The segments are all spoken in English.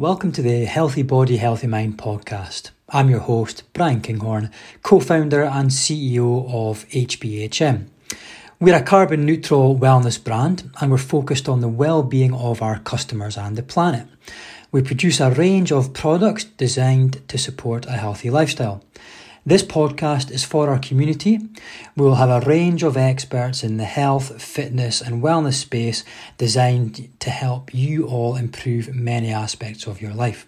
Welcome to the Healthy Body, Healthy Mind podcast. I'm your host, Brian Kinghorn, co founder and CEO of HBHM. We're a carbon neutral wellness brand and we're focused on the well being of our customers and the planet. We produce a range of products designed to support a healthy lifestyle. This podcast is for our community. We will have a range of experts in the health, fitness, and wellness space designed to help you all improve many aspects of your life.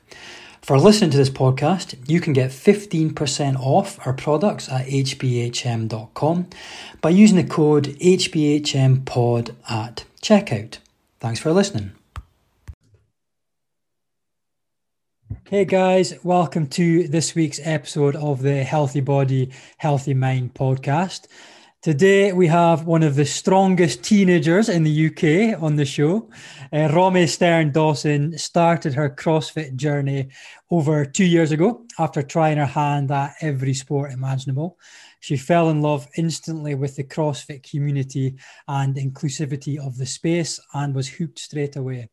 For listening to this podcast, you can get 15% off our products at hbhm.com by using the code HBHMPOD at checkout. Thanks for listening. Hey guys, welcome to this week's episode of the Healthy Body, Healthy Mind podcast. Today we have one of the strongest teenagers in the UK on the show. Uh, Romy Stern Dawson started her CrossFit journey over two years ago after trying her hand at every sport imaginable. She fell in love instantly with the CrossFit community and inclusivity of the space and was hooked straight away.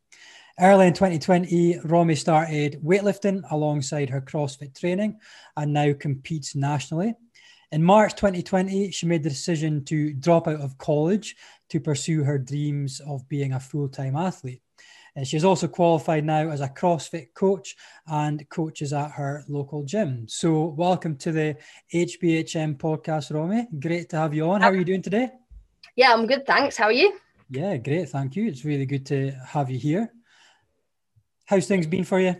Early in 2020, Romy started weightlifting alongside her CrossFit training and now competes nationally. In March 2020, she made the decision to drop out of college to pursue her dreams of being a full time athlete. And she's also qualified now as a CrossFit coach and coaches at her local gym. So, welcome to the HBHM podcast, Romy. Great to have you on. How are you doing today? Yeah, I'm good. Thanks. How are you? Yeah, great. Thank you. It's really good to have you here. How's things been for you?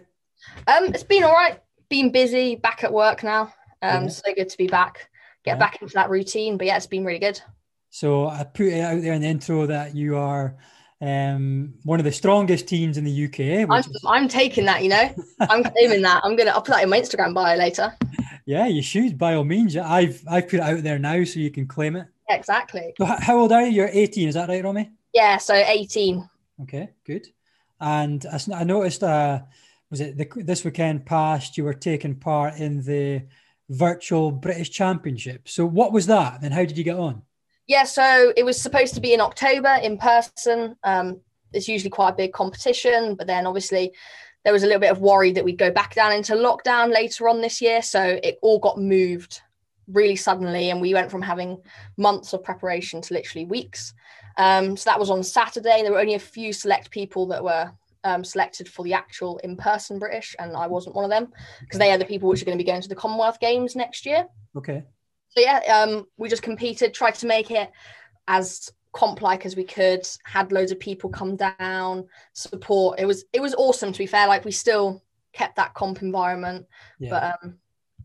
Um, it's been all right. Been busy, back at work now. Um, yeah. so good to be back, get yeah. back into that routine. But yeah, it's been really good. So I put it out there in the intro that you are um, one of the strongest teams in the UK. I'm, is... I'm taking that, you know, I'm claiming that. I'm gonna I'll put that in my Instagram bio later. Yeah, you should by all means. I've I've put it out there now, so you can claim it. exactly. So how old are you? You're 18, is that right, Romy? Yeah, so 18. Okay, good. And I, noticed, uh, was it the, this weekend past, you were taking part in the virtual British Championship. So what was that? And how did you get on? Yeah, so it was supposed to be in October in person. Um, it's usually quite a big competition, but then obviously there was a little bit of worry that we'd go back down into lockdown later on this year. So it all got moved really suddenly, and we went from having months of preparation to literally weeks. Um, so that was on Saturday. There were only a few select people that were um, selected for the actual in-person British, and I wasn't one of them because they are the people which are going to be going to the Commonwealth Games next year. Okay. So yeah, um, we just competed, tried to make it as comp-like as we could. Had loads of people come down, support. It was it was awesome. To be fair, like we still kept that comp environment, yeah. but um,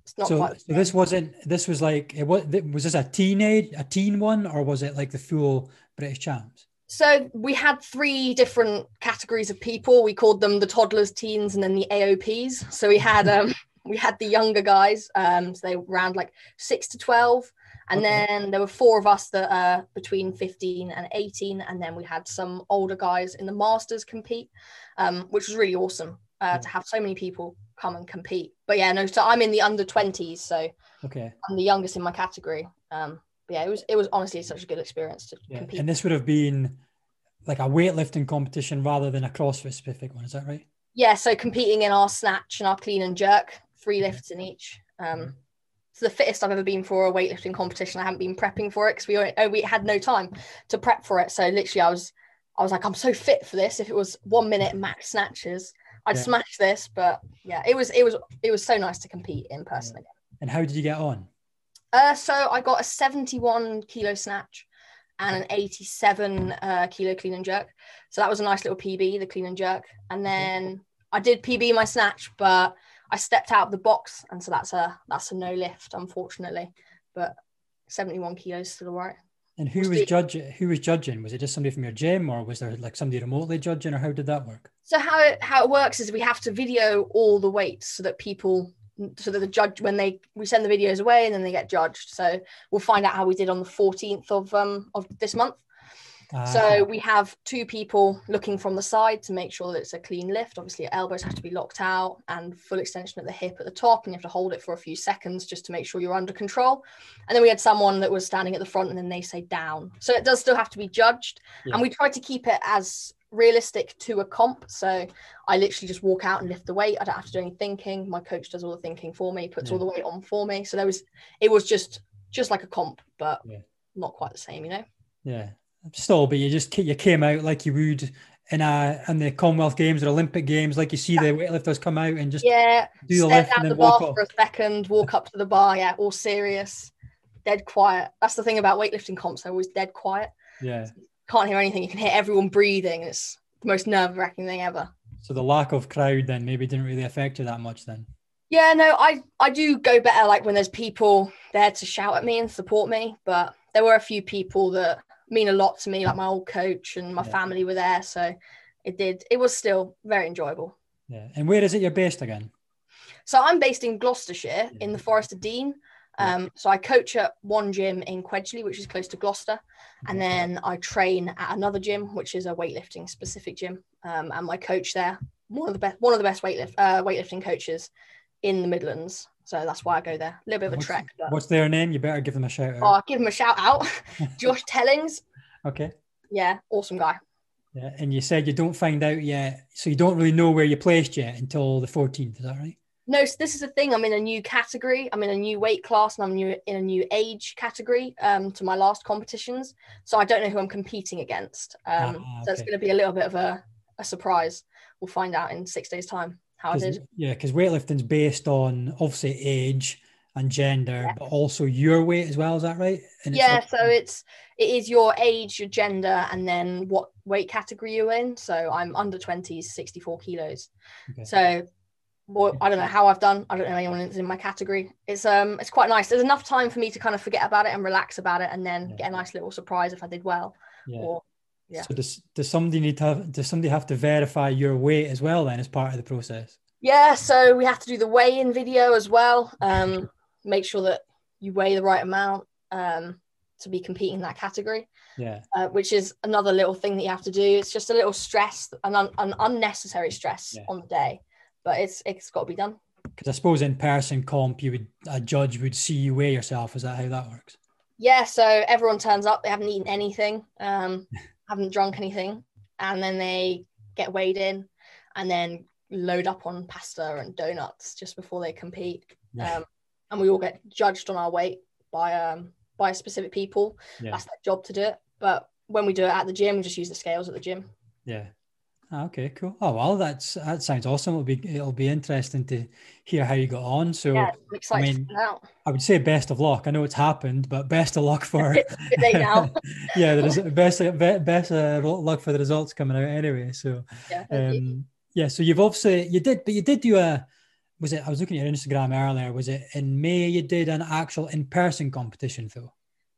it's not so, quite. So this wasn't. This was like it was. Was this a teenage, a teen one, or was it like the full British champs? So we had three different categories of people. We called them the toddlers, teens, and then the AOPs. So we had um we had the younger guys. Um, so they were around like six to twelve, and okay. then there were four of us that are between fifteen and eighteen, and then we had some older guys in the masters compete, um, which was really awesome uh, to have so many people come and compete. But yeah, no. So I'm in the under twenties, so okay, I'm the youngest in my category. Um, but yeah, it was it was honestly such a good experience to yeah. compete. And this would have been like a weightlifting competition rather than a CrossFit specific one. Is that right? Yeah. So competing in our snatch and our clean and jerk, three lifts in each. Um, it's the fittest I've ever been for a weightlifting competition. I haven't been prepping for it because we oh, we had no time to prep for it. So literally, I was I was like, I'm so fit for this. If it was one minute max snatches, I'd yeah. smash this. But yeah, it was it was it was so nice to compete in person yeah. again. And how did you get on? Uh, so I got a 71 kilo snatch and an 87 uh, kilo clean and jerk. So that was a nice little PB, the clean and jerk. And then I did PB my snatch, but I stepped out of the box, and so that's a that's a no lift, unfortunately. But 71 kilos still all right. And who was judging? Who was judging? Was it just somebody from your gym, or was there like somebody remotely judging, or how did that work? So how it how it works is we have to video all the weights so that people so that the judge when they we send the videos away and then they get judged so we'll find out how we did on the 14th of um of this month uh, so we have two people looking from the side to make sure that it's a clean lift obviously your elbows have to be locked out and full extension at the hip at the top and you have to hold it for a few seconds just to make sure you're under control and then we had someone that was standing at the front and then they say down so it does still have to be judged yeah. and we try to keep it as realistic to a comp. So I literally just walk out and lift the weight. I don't have to do any thinking. My coach does all the thinking for me, puts Yeah. all the weight on for me. So there was it was just just like a comp, but Yeah. not quite the same, you know. Yeah, still, but you just you came out like you would in a in the Commonwealth Games or Olympic Games, like you see the weightlifters come out and just Yeah, do the lift down the bar for a second, walk up to the bar. Yeah, all serious, dead quiet. That's the thing about weightlifting comps; they're always dead quiet. Yeah. Can't hear anything. You can hear everyone breathing. It's the most nerve wracking thing ever. So the lack of crowd then maybe didn't really affect you that much then. Yeah, no, I I do go better like when there's people there to shout at me and support me. But there were a few people that mean a lot to me, like my old coach and my Yeah. family were there, so it did. It was still very enjoyable. Yeah. And where is it you're based again? So I'm based in Gloucestershire in the Forest of Dean. Um, so I coach at one gym in Quedgeley, which is close to Gloucester, and then I train at another gym, which is a weightlifting specific gym. Um, and my coach there, one of the best, one of the best weightlift uh, weightlifting coaches in the Midlands. So that's why I go there. A little bit of a What's- trek. But, What's their name? You better give them a shout oh, out. I'll give them a shout out. Josh Tellings, Okay. yeah, awesome guy. Yeah. And you said you don't find out yet, so you don't really know where you're placed yet until the 14th. Is that right? No, so this is the thing. I'm in a new category. I'm in a new weight class, and I'm new in a new age category um, to my last competitions. So I don't know who I'm competing against. Um, Ah, So it's going to be a little bit of a, a surprise. We'll find out in six days' time how did. Yeah, because weightlifting's based on obviously age and gender, Yeah. but also your weight as well. Is that right? And it's Yeah, like- so it's it is your age, your gender, and then what weight category you're in. So I'm under 20s, 64 kilos. Okay. So well, I don't know how I've done. I don't know anyone that's in my category. It's um it's quite nice. There's enough time for me to kind of forget about it and relax about it, and then Yeah. get a nice little surprise if I did well. yeah. Or yeah. So does does somebody need to have does somebody have to verify your weight as well then as part of the process? yeah, so we have to do the weigh-in video as well. Um, make sure that you weigh the right amount um to be competing in that category. Yeah. uh, which is another little thing that you have to do. It's just a little stress, an, un- an unnecessary stress Yeah. on the day, but it's it's got to be done. Because I suppose in person comp, you would a judge would see you weigh yourself. Is that how that works? Yeah, so everyone turns up. They haven't eaten anything, um, haven't drunk anything, and then they get weighed in, and then load up on pasta and donuts just before they compete. Yeah. Um, and we all get judged on our weight by um by specific people. Yeah. That's their job to do it. But when we do it at the gym, we just use the scales at the gym. Yeah. Okay, cool. Oh well, that's that sounds awesome. It'll be it'll be interesting to hear how you got on. So Yeah, I'm excited mean, find out. I would say best of luck. I know it's happened, but best of luck for It's a now. yeah, there's best best uh, luck for the results coming out anyway. So Yeah, um, yeah, so you've obviously you did, but you did do a was it? I was looking at your Instagram earlier. Was it in May? You did an actual in person competition though.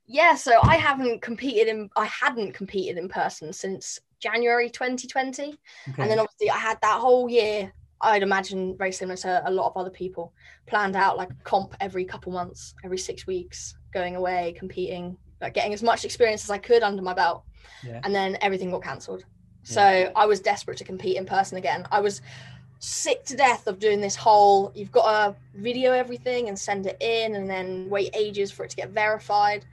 yeah, so I haven't competed in I hadn't competed in person since January 2020. Okay. And then obviously I had that whole year, I'd imagine very similar to a lot of other people, planned out like comp every couple months, every six weeks, going away, competing, like getting as much experience as I could under my belt. yeah. And then everything got cancelled. So I was desperate to compete in person again. I was sick to death of doing this whole you've got to video everything and send it in and then wait ages for it to get verified.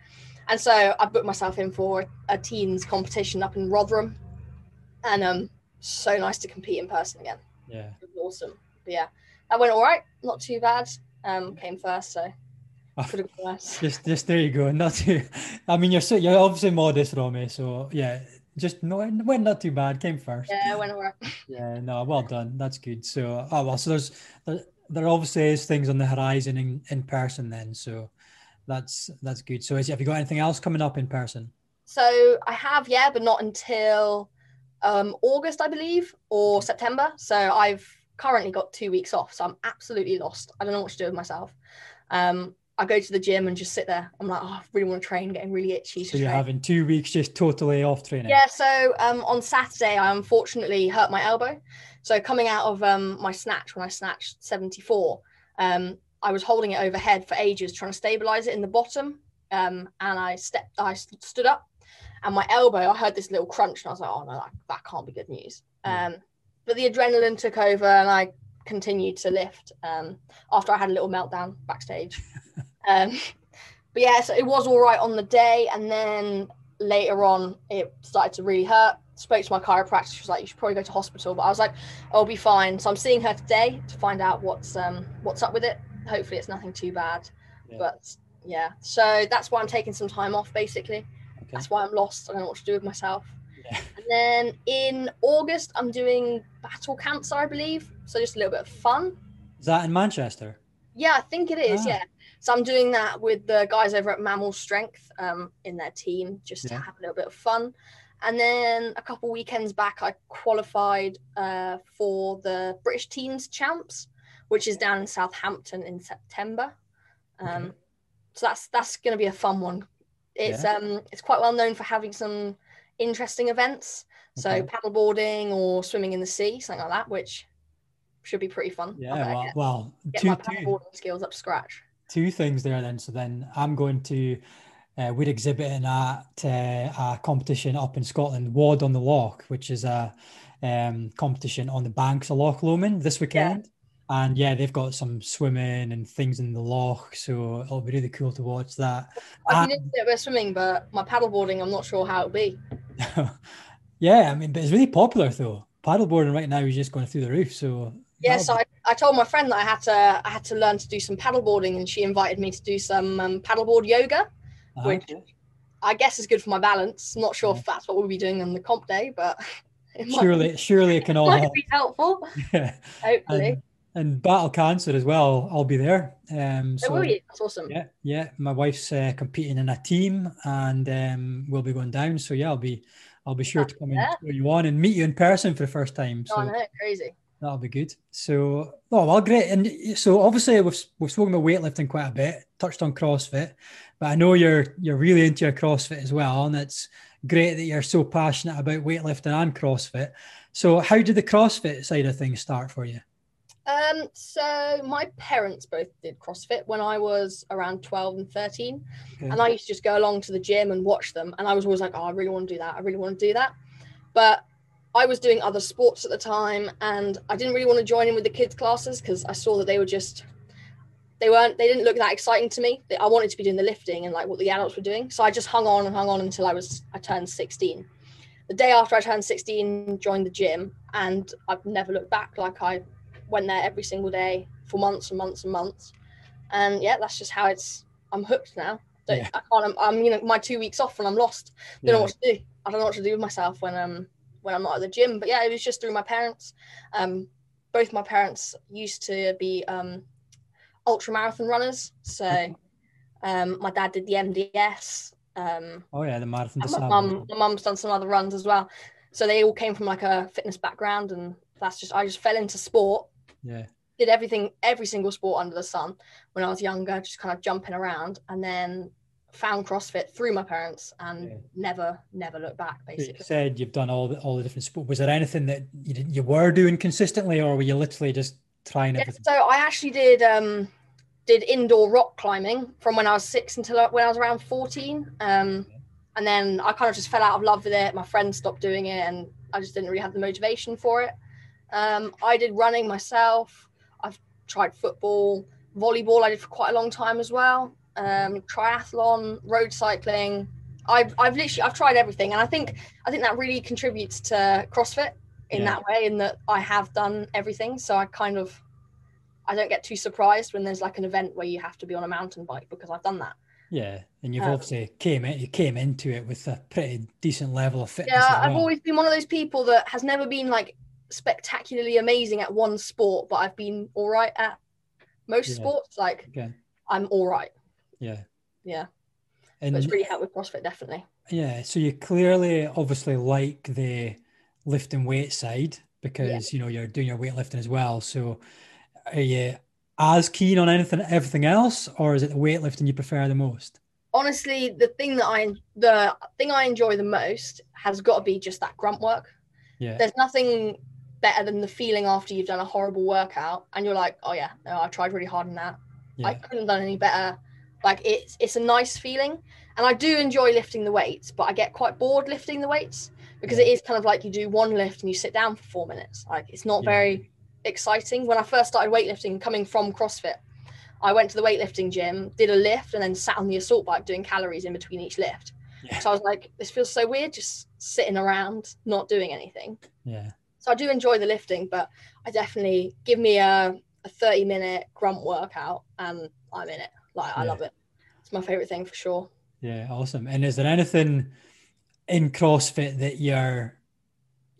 And so I booked myself in for a teens competition up in Rotherham. And um so nice to compete in person again. yeah. It was awesome. But yeah, that went all right. Not too bad. Um, came first, so could have worse. Just, just there you go. Not too. I mean, you're so you're obviously modest, Romy. So yeah, just no, went not too bad. Came first. Yeah, went all right. Yeah, no, well done. That's good. So, oh well, so there's there, there obviously is things on the horizon in, in person then. So that's that's good. So, is, have you got anything else coming up in person? So I have, yeah, but not until um, August, I believe, or September. So I've currently got two weeks off. So I'm absolutely lost. I don't know what to do with myself. Um, I go to the gym and just sit there. I'm like, oh, I really want to train, getting really itchy. To So you're train. having two weeks just totally off training. Yeah, so um, on Saturday, I unfortunately hurt my elbow. So coming out of um, my snatch, when I snatched 74, um, I was holding it overhead for ages, trying to stabilize it in the bottom. Um, and I stepped, I st- stood up, and my elbow, I heard this little crunch, and I was like, oh no, that, that can't be good news. Yeah. Um, but the adrenaline took over, and I continued to lift um, after I had a little meltdown backstage. um, but yeah, so it was all right on the day, and then later on, it started to really hurt. Spoke to my chiropractor. She was like, "You should probably go to hospital." But I was like, "I'll be fine." So I'm seeing her today to find out what's um what's up with it. Hopefully, it's nothing too bad. Yeah. But yeah, so that's why I'm taking some time off. Basically. That's why I'm lost. I don't know what to do with myself. Yeah. And then in August, I'm doing battle cancer, I believe. So just a little bit of fun. Is that in Manchester? Yeah, I think it is. Ah. Yeah. So I'm doing that with the guys over at Mammal Strength um, in their team, just to have a little bit of fun. And then a couple weekends back, I qualified uh, for the British Teens Champs, which is down in Southampton in September. Um, Okay. So that's that's going to be a fun one. It's Yeah. um it's quite well known for having some interesting events. So Okay. paddleboarding or swimming in the sea, something like that, which should be pretty fun. Yeah, well, get, well get two, my two, paddleboarding skills up scratch. two things there then. So then I'm going to, uh, we're exhibiting at uh, a competition up in Scotland, Ward on the Loch, which is a um, competition on the banks of Loch Lomond this weekend. And yeah, they've got some swimming and things in the loch, so it'll be really cool to watch that. I can do a bit swimming, but my paddleboarding, I'm not sure how it'll be. yeah, I mean, but it's really popular though. Paddleboarding right now is just going through the roof. So Yeah, so I, I told my friend that I had to I had to learn to do some paddleboarding, and she invited me to do some um, paddleboard yoga. be- uh, which- I guess is good for my balance. Not sure Yeah. if that's what we'll be doing on the comp day, but it might, surely, surely it can all help. be helpful. Yeah. Hopefully, And, and battle cancer as well. I'll be there. Um, so, so you? That's awesome. yeah, yeah. My wife's uh, competing in a team, and um, we'll be going down. So yeah, I'll be, I'll be sure to come and Yeah. cheer you on and meet you in person for the first time. Oh, So know, crazy. that'll be good. So oh well, great. And so obviously we've we've spoken about weightlifting quite a bit, touched on CrossFit, but I know you're you're really into your CrossFit as well, and it's great that you're so passionate about weightlifting and CrossFit. So how did the CrossFit side of things start for you? Um, so my parents both did CrossFit when I was around 12 and 13. Okay. And I used to just go along to the gym and watch them. And I was always like, oh, I really want to do that. I really want to do that. But I was doing other sports at the time and I didn't really want to join in with the kids' classes because I saw that they were just, they weren't, they didn't look that exciting to me. I wanted to be doing the lifting and like what the adults were doing. So I just hung on and hung on until I was, I turned 16. The day after I turned 16, joined the gym and I've never looked back. Like I went there every single day for months and months and months. And yeah, that's just how it's. I'm hooked now. Don't, Yeah. I can't. I'm, I'm, you know, my two weeks off and I'm lost. Don't know what to do. I don't know what to do with myself when um when I'm not at the gym. But yeah, it was just through my parents. Um, both my parents used to be um ultra marathon runners. So um, my dad did the MDS. Um, Oh yeah, the marathon. my mum, my mum's done some other runs as well. So they all came from like a fitness background, and that's just I just fell into sport Yeah, did everything, every single sport under the sun when I was younger, just kind of jumping around, and then found CrossFit through my parents and Yeah. never, never looked back. So you Basically, said you've done all the all the different sports. Was there anything that you did, you were doing consistently, or were you literally just trying Yeah, everything? so I actually did um did indoor rock climbing from when I was six until when I was around fourteen. Um, and then I kind of just fell out of love with it. My friends stopped doing it, and I just didn't really have the motivation for it. Um, I did running myself. I've tried football, volleyball. I did for quite a long time as well. Um, triathlon, road cycling. I've I've literally I've tried everything, and I think I think that really contributes to CrossFit in Yeah. that way, in that I have done everything. So I kind of I don't get too surprised when there's like an event where you have to be on a mountain bike because I've done that. Yeah, and you've Um, obviously came in, you came into it with a pretty decent level of fitness. Yeah, as I've always been one of those people that has never been like spectacularly amazing at one sport, but I've been all right at most Yeah. sports. Like Okay. I'm all right. Yeah, Yeah, and but it's really helped with CrossFit definitely. yeah, so you clearly obviously like the lifting weight side because you know you're doing your weightlifting as well. So are you as keen on anything everything else, or is it the weightlifting you prefer the most? Honestly, the thing that I the thing I enjoy the most has got to be just that grunt work. Yeah, There's nothing better than the feeling after you've done a horrible workout and you're like, oh yeah, no, I tried really hard in that. I couldn't have done any better. Like it's it's a nice feeling, and I do enjoy lifting the weights, but I get quite bored lifting the weights because Yeah. it is kind of like you do one lift and you sit down for four minutes. Like it's not Yeah. very exciting. When I first started weightlifting, coming from CrossFit, I went to the weightlifting gym, did a lift, and then sat on the assault bike doing calories in between each lift. Yeah. So I was like, this feels so weird, just sitting around, not doing anything. Yeah. So I do enjoy the lifting, but I definitely give me a, a 30 minute grunt workout and I'm in it. Like, I Yeah. love it. It's my favorite thing for sure. Yeah, awesome. And is there anything in CrossFit that you're,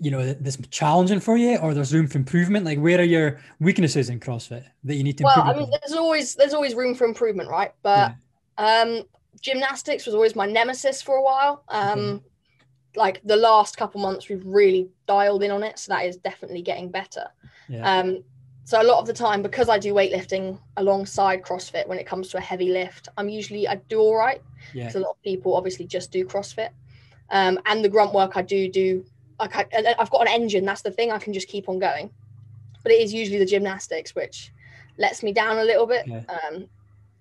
you know, that's challenging for you, or there's room for improvement? Like, where are your weaknesses in CrossFit that you need to Well? I mean, there's always there's always room for improvement, right? But um, gymnastics was always my nemesis for a while. Um, Okay. Like the last couple months, we've really dialed in on it, so that is definitely getting better. yeah, Um, so a lot of the time, because I do weightlifting alongside CrossFit, when it comes to a heavy lift, I'm usually I do all right. yeah, Because a lot of people obviously just do CrossFit, um, and the grunt work I do do. Like I, i've got an engine. That's the thing. I can just keep on going. But it is usually the gymnastics which lets me down a little bit. Yeah. Um,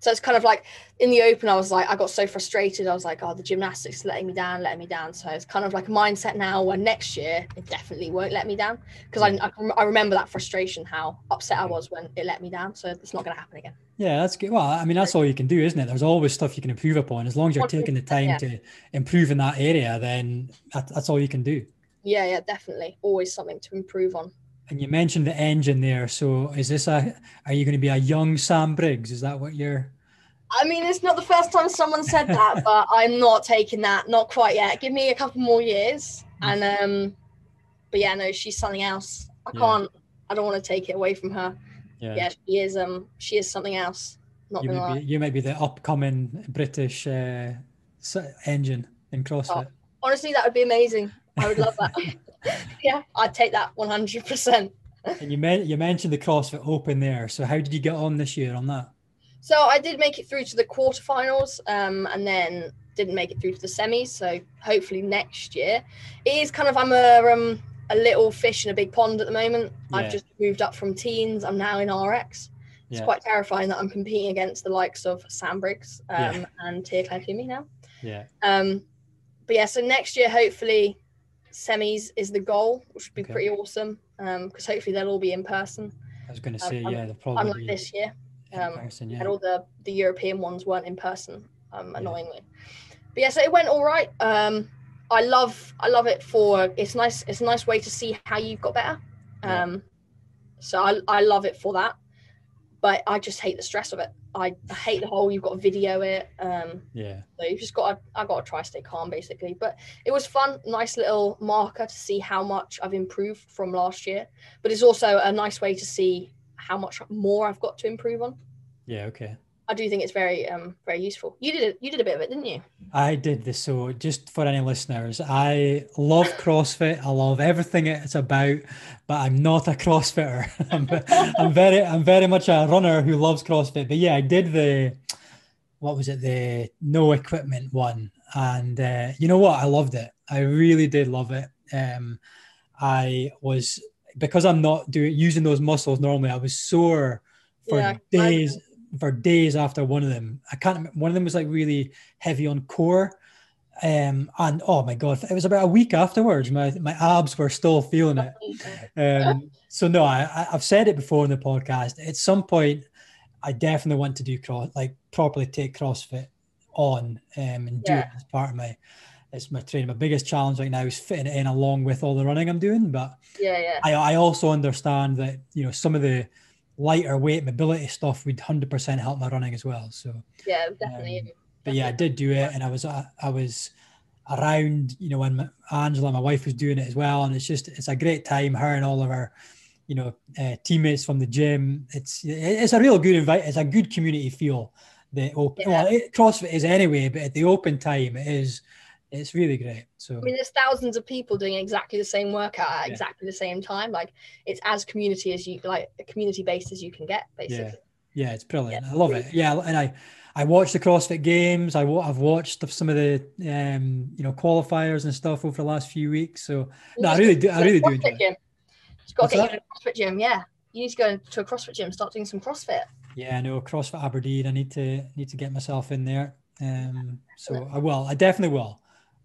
so it's kind of like in the open, I was like, I got so frustrated. I was like, oh, the gymnastics letting me down, letting me down. So it's kind of like a mindset now where next year it definitely won't let me down because I, I, I remember that frustration, how upset I was when it let me down. So it's not going to happen again. yeah. That's good. Well, I mean, that's all you can do, isn't it? There's always stuff you can improve upon. As long as you're taking the time Yeah. to improve in that area, then that, that's all you can do. Yeah, yeah, definitely. Always something to improve on. And you mentioned the engine there. So, is this a? Are you going to be a young Sam Briggs? Is that what you're? I mean, it's not the first time someone said that, but I'm not taking that. Not quite yet. Give me a couple more years, and um, but yeah, no, she's something else. I Yeah. can't. I don't want to take it away from her. Yeah. Yeah, she is. Um, she is something else. Not you gonna lie. be. You might be the upcoming British uh, engine in CrossFit. Honestly, that would be amazing. I would love that. yeah, I'd take that 100. percent And you men- you mentioned the CrossFit Open there. So how did you get on this year on that? So I did make it through to the quarterfinals, um, and then didn't make it through to the semis. So hopefully next year, it is kind of I'm a um, a little fish in a big pond at the moment. Yeah. I've just moved up from teens. I'm now in RX. It's Yeah. quite terrifying that I'm competing against the likes of Sam Briggs um, Yeah. and Tia Clair Toomey now. Yeah. Um, but yeah, so next year hopefully semis is the goal, which would be Okay. pretty awesome. because hopefully they'll all be in person, I was going to Um, say un- yeah, they'll probably unlike this year. um, person, and yeah. all the the European ones weren't in person, um, Yeah. annoyingly. But yeah, so it went all right. Um, I love I love it for it's nice it's a nice way to see how you've got better. Yeah. Um, so I I love it for that, but I just hate the stress of it. I, I hate the whole you've got to video it. Um, Yeah. so you've just got to, I got to try stay calm basically. But it was fun, nice little marker to see how much I've improved from last year. But it's also a nice way to see how much more I've got to improve on. Yeah. Okay. I do think it's very um very useful. You did it. You did a bit of it, didn't you? I did this. So, just for any listeners, I love CrossFit. I love everything it's about, but I'm not a CrossFitter. I'm, I'm very, I'm very much a runner who loves CrossFit. But yeah, I did the, what was it, the no equipment one, and uh, you know what? I loved it. I really did love it. Um, I was because I'm not doing using those muscles normally. I was sore for Yeah, I days for days after one of them. I can't. One of them was like really heavy on core, um, and oh my god, it was about a week afterwards. My my abs were still feeling it. Um, so no, I, I've said it before in the podcast. At some point, I definitely want to do cross, like properly take CrossFit on um, and do it as part of my. It's my training. My biggest challenge right now is fitting it in along with all the running I'm doing. But Yeah, yeah. I, I also understand that you know some of the lighter weight mobility stuff would hundred percent help my running as well. So Yeah, definitely. Um, but yeah, I did do it, and I was uh, I was around, you know, when my, Angela, my wife, was doing it as well, and it's just it's a great time. Her and all of our, you know, uh, teammates from the gym. It's it's a real good invite. It's a good community feel. The open, well, it, CrossFit is anyway, but at the open time, it is. It's really great. So I mean, there's thousands of people doing exactly the same workout at Yeah. exactly the same time. Like it's as community as you like community based as you can get, basically. Yeah, Yeah, it's brilliant. I love it. Yeah, and I I watched the CrossFit Games. I, I've watched some of the um you know qualifiers and stuff over the last few weeks. So no, I really do. I really do enjoy. Gym. Just got to get a CrossFit gym. Yeah, you need to go to a CrossFit gym, start doing some CrossFit. Yeah, I know CrossFit Aberdeen. I need to need to get myself in there. Um, so I will. I definitely will.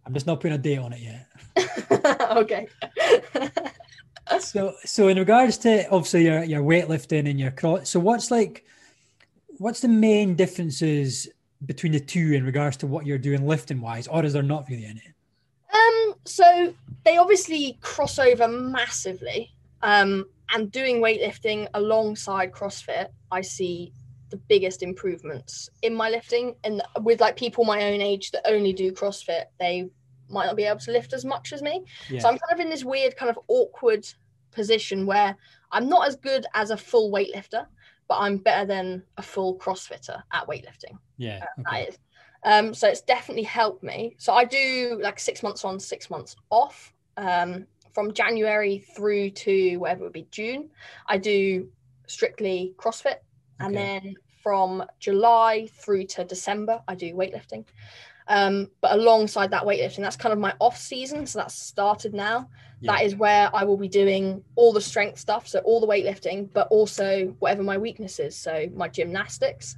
I'm just not putting a date on it yet. okay. So so in regards to obviously your your weightlifting and your cross. So what's like, what's the main differences between the two in regards to what you're doing lifting wise, or is there not really any? Um, so they obviously cross over massively. Um, and doing weightlifting alongside CrossFit, I see the biggest improvements in my lifting. And with like people my own age that only do CrossFit, they might not be able to lift as much as me. Yeah. So I'm kind of in this weird, kind of awkward position where I'm not as good as a full weightlifter, but I'm better than a full CrossFitter at weightlifting. Yeah. Uh, okay. That is. Um, so it's definitely helped me. So I do like six months on, six months off. Um, from January through to whatever it would be June, I do strictly CrossFit. Okay. And then from July through to December, I do weightlifting. Um, but alongside that weightlifting, that's kind of my off season. So that's started now. Yeah. That is where I will be doing all the strength stuff. So all the weightlifting, but also whatever my weakness is. So my gymnastics.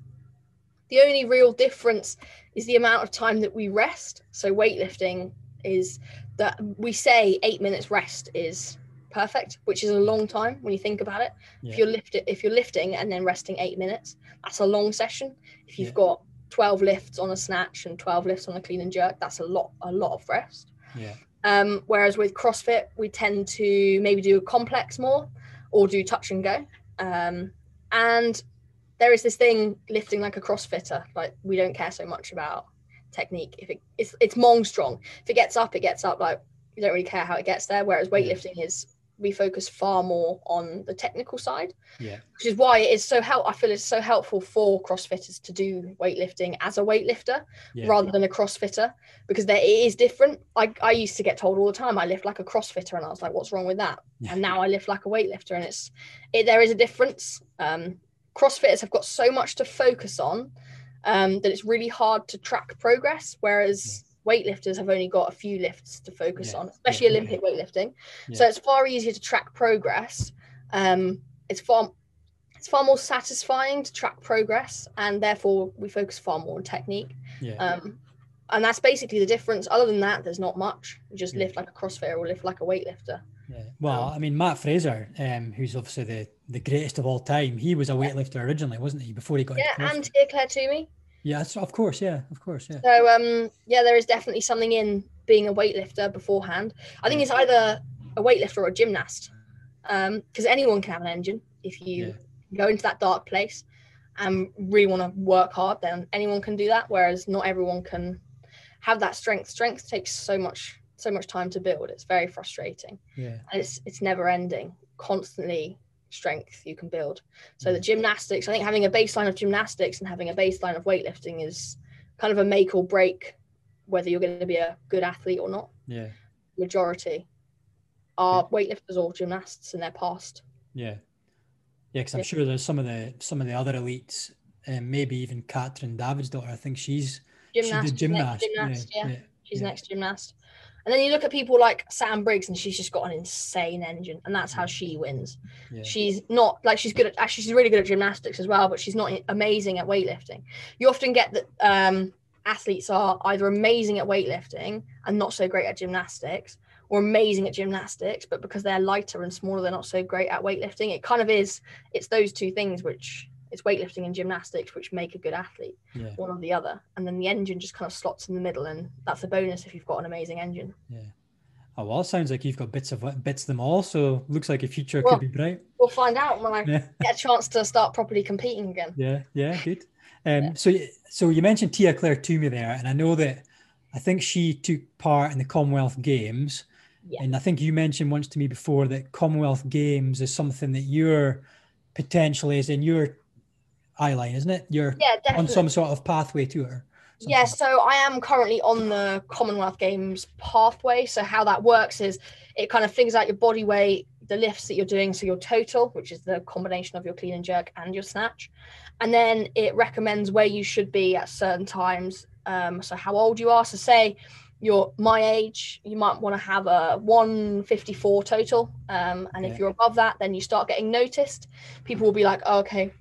The only real difference is the amount of time that we rest. So weightlifting is that we say eight minutes rest is perfect, which is a long time when you think about it. Yeah. If you're lifting, if you're lifting and then resting eight minutes, that's a long session. If you've yeah. got 12 lifts on a snatch and 12 lifts on a clean and jerk, that's a lot, a lot of rest. Yeah. Um, whereas with CrossFit, we tend to maybe do a complex more or do touch and go. Um, and there is this thing lifting like a CrossFitter. Like we don't care so much about technique. If it, it's it's mong strong. If it gets up, it gets up. Like you don't really care how it gets there. Whereas weightlifting is we focus far more on the technical side. Yeah. Which is why it is so help. I feel it's so helpful for CrossFitters to do weightlifting as a weightlifter yeah. rather than a CrossFitter because there it is different. I I used to get told all the time I lift like a CrossFitter and I was like, what's wrong with that? Yeah. And now I lift like a weightlifter and it's it there is a difference. Um, CrossFitters have got so much to focus on um, that it's really hard to track progress, whereas weightlifters have only got a few lifts to focus yeah. on, especially yeah. Olympic weightlifting. So it's far easier to track progress. Um, it's far it's far more satisfying to track progress, and therefore we focus far more on technique. Um, and that's basically the difference. Other than that, there's not much. You just lift like a CrossFitter or lift like a weightlifter. Yeah. Well, um, I mean, Mat Fraser, um, who's obviously the, the greatest of all time, he was a weightlifter originally, wasn't he? Before he got yeah, and Clair Toomey. Yeah, of course, yeah, of course, yeah. So, um, yeah, there is definitely something in being a weightlifter beforehand. I think it's either a weightlifter or a gymnast, um, because anyone can have an engine if you yeah. go into that dark place and really want to work hard. Then anyone can do that. Whereas not everyone can have that strength. Strength takes so much so much time to build. It's very frustrating. Yeah. And it's it's never ending. Constantly strength you can build. So the gymnastics, I think having a baseline of gymnastics and having a baseline of weightlifting is kind of a make or break whether you're going to be a good athlete or not. Yeah. Majority are yeah. weightlifters or gymnasts in their past. Yeah. Yeah, because I'm yeah. sure there's some of the some of the other elites, um, maybe even Katrin Davidsdottir. I think she's gymnast. She's gymnast. gymnast yeah. yeah. She's next gymnast. And then you look at people like Sam Briggs, and she's just got an insane engine, and that's how she wins. Yeah. She's not like she's good at actually she's really good at gymnastics as well, but she's not amazing at weightlifting. You often get that um, athletes are either amazing at weightlifting and not so great at gymnastics, or amazing at gymnastics, but because they're lighter and smaller, they're not so great at weightlifting. It kind of is. It's those two things which it's weightlifting and gymnastics which make a good athlete yeah. one or the other and then the engine just kind of slots in the middle and that's a bonus if you've got an amazing engine yeah oh well sounds like you've got bits of bits of them all so looks like a future well, could be bright we'll find out when i yeah. get a chance to start properly competing again yeah yeah good um yeah. so so you mentioned tia clair toomey there and i know that i think she took part in the commonwealth games yeah. and i think you mentioned once to me before that commonwealth games is something that you're potentially is in your eye line, isn't it? You're yeah, definitely. on some sort of pathway to her. Yeah, so I am currently on the Commonwealth Games pathway. So how that works is it kind of figures out your body weight, the lifts that you're doing, so your total, which is the combination of your clean and jerk and your snatch, and then it recommends where you should be at certain times. Um, so how old you are. So say you're my age, you might want to have a 154 total, um, and if you're above that, then you start getting noticed. People will be like, oh, okay,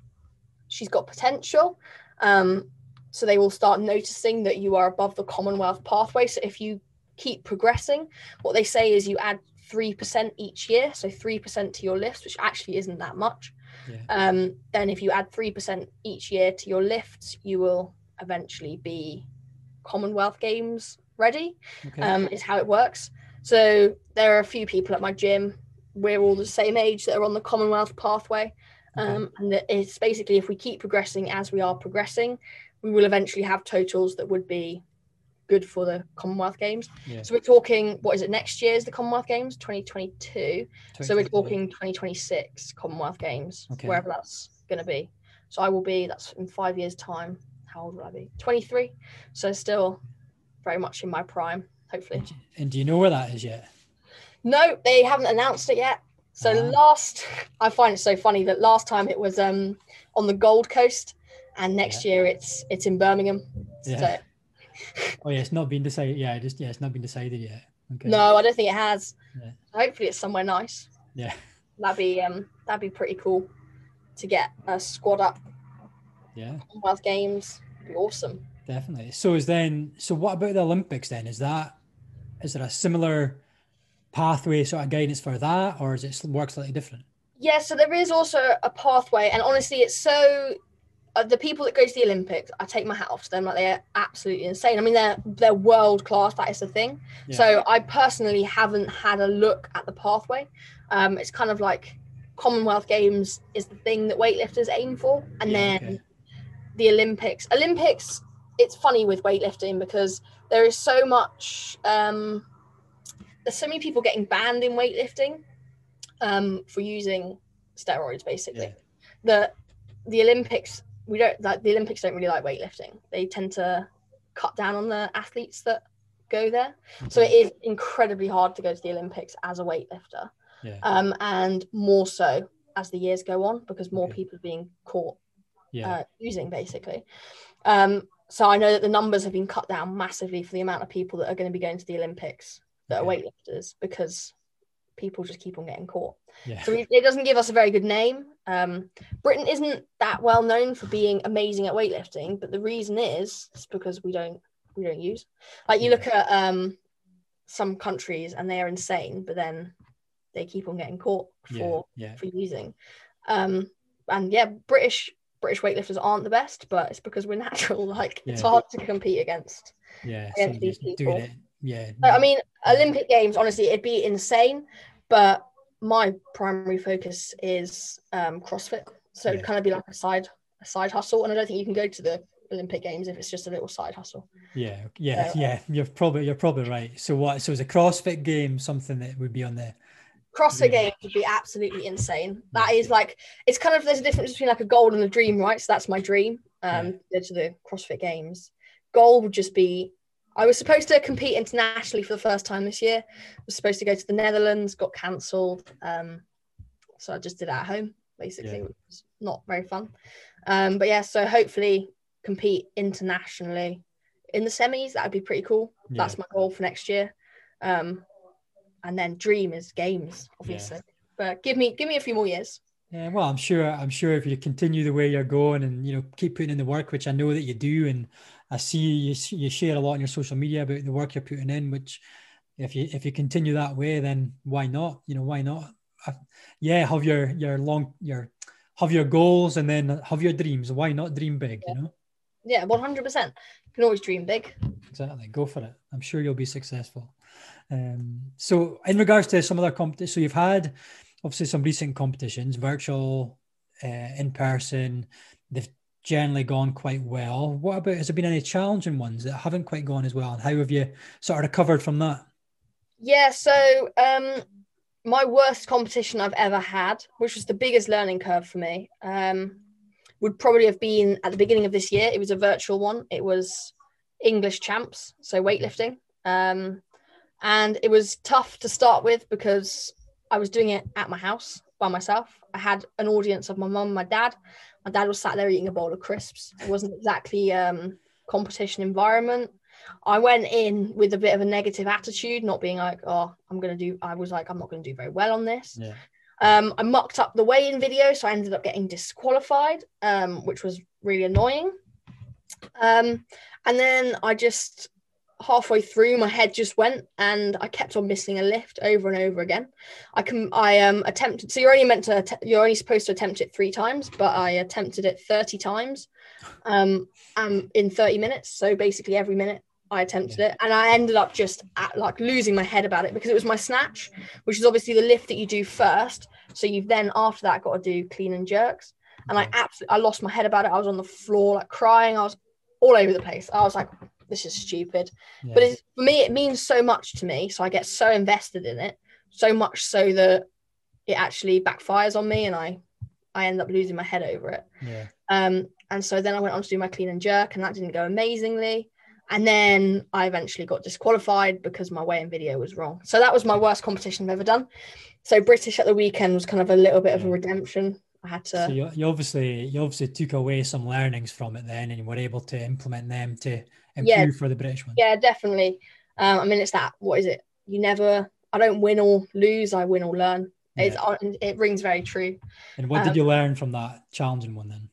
she's got potential. Um, so they will start noticing that you are above the Commonwealth pathway. So if you keep progressing, what they say is you add 3% each year. So 3% to your lifts, which actually isn't that much. Yeah. Um, then if you add 3% each year to your lifts, you will eventually be Commonwealth Games ready. Okay. Um, is how it works. So there are a few people at my gym. We're all the same age that are on the Commonwealth pathway. Okay. Um, and that it's basically if we keep progressing as we are progressing, we will eventually have totals that would be good for the Commonwealth Games. yeah. So we're talking, what is it, next year's the Commonwealth Games, 2022. So we're talking 2026 Commonwealth Games, Okay. wherever that's going to be. So I will be, that's in five years' time. How old will I be? 23. So still very much in my prime, hopefully. And do you know where that is yet? No, they haven't announced it yet. So last, I find it so funny that last time it was um on the Gold Coast, and next year it's it's in Birmingham. Yeah. So Oh yeah, it's not been decided. Yeah, just yeah, it's not been decided yet. Okay. no, I don't think it has. Yeah. Hopefully, it's somewhere nice. Yeah. That'd be um that'd be pretty cool to get a squad up Yeah, Commonwealth Games. Be awesome. definitely. So is then so what about the Olympics then? Is that is there a similar pathway sort of guidance for that, or is it work slightly different? Yeah, so there is also a pathway, and honestly, it's so. Uh, the people that go to the Olympics, I take my hat off to them. Like they're absolutely insane. I mean, they're they're world class. That is the thing. Yeah. So I personally haven't had a look at the pathway. Um, it's kind of like Commonwealth Games is the thing that weightlifters aim for, and Yeah, then okay. the Olympics. Olympics. It's funny with weightlifting because there is so much. Um, there's so many people getting banned in weightlifting um, for using steroids, basically. Yeah. The the Olympics. We don't like the Olympics. Don't really like weightlifting. They tend to cut down on the athletes that go there. So it is incredibly hard to go to the Olympics as a weightlifter, Yeah. um, and more so as the years go on because more Okay. people are being caught yeah. uh, using basically. Um, so I know that the numbers have been cut down massively for the amount of people that are going to be going to the Olympics that Okay. are weightlifters because people just keep on getting caught. yeah. So it doesn't give us a very good name. Um, Britain isn't that well known for being amazing at weightlifting, but the reason is it's because we don't we don't use. Like you Yeah. look at um, some countries and they are insane, but then they keep on getting caught for Yeah. for using. Um, and yeah, British British weightlifters aren't the best, but it's because we're natural. Like it's hard to compete against. Yeah. Against these people. doing it. Yeah. I mean, Olympic Games, honestly, it'd be insane, but my primary focus is um, CrossFit. So Yeah. it'd kind of be like a side a side hustle, and I don't think you can go to the Olympic Games if it's just a little side hustle. Yeah, yeah, So- yeah. You're probably you're probably right. So what? So is a CrossFit game something that would be on there? CrossFit Yeah. Games would be absolutely insane. That is like it's kind of there's a difference between like a goal and a dream, right? So that's my dream. Um, go to the CrossFit Games. Goal would just be I was supposed to compete internationally for the first time this year. was supposed to go to the Netherlands, got cancelled. Um, so I just did it at home, basically, Yeah. which was not very fun. Um, but yeah, so hopefully compete internationally in the semis. That would be pretty cool. Yeah. That's my goal for next year. Um, and then dream is games, obviously. But give me give me a few more years. Yeah, well, I'm sure. I'm sure if you continue the way you're going and you know keep putting in the work, which I know that you do, and I see you you share a lot on your social media about the work you're putting in. Which, if you if you continue that way, then why not? You know, why not? Uh, yeah, have your your long your have your goals and then have your dreams. Why not dream big? You know, Yeah, one hundred percent. You can always dream big. exactly. Go for it. I'm sure you'll be successful. Um, so, in regards to some other competitions, so you've had obviously some recent competitions, virtual, uh, in person. They've generally gone quite well. What about has there been any challenging ones that haven't quite gone as well? And how have you sort of recovered from that? Yeah, so um my worst competition I've ever had, which was the biggest learning curve for me, um, would probably have been at the beginning of this year. It was a virtual one. It was English champs, so weightlifting. Um, and it was tough to start with because I was doing it at my house by myself. I had an audience of my mum, my dad. My dad was sat there eating a bowl of crisps. It wasn't exactly um competition environment. I went in with a bit of a negative attitude, not being like, oh, I'm going to do, I was like, I'm not going to do very well on this. Yeah. Um, I mucked up the weigh in video, so I ended up getting disqualified, um, which was really annoying. Um, and then I just, halfway through my head just went and I kept on missing a lift over and over again. I can I um attempted so you're only meant to you're only supposed to attempt it 3 times but I attempted it 30 times um um in 30 minutes. So basically every minute I attempted it and I ended up just at, like losing my head about it because it was my snatch which is obviously the lift that you do first. So you've then after that got to do clean and jerks. And I absolutely I lost my head about it. I was on the floor like crying. I was all over the place. I was like this is stupid. Yeah. But it's, for me, it means so much to me. So I get so invested in it, so much so that it actually backfires on me and I, I end up losing my head over it. yeah. Um, and so then I went on to do my clean and jerk, and that didn't go amazingly. And then I eventually got disqualified because my weigh-in video was wrong. So that was my worst competition I've ever done. So British at the weekend was kind of a little bit of a redemption. I had to. So you, you obviously you obviously took away some learnings from it then, and you were able to implement them to improve Yeah. for the British one. Yeah, definitely. Um, I mean, it's that. What is it? You never. I don't win or lose. I win or learn. It's, it rings very true. And what um, did you learn from that challenging one then?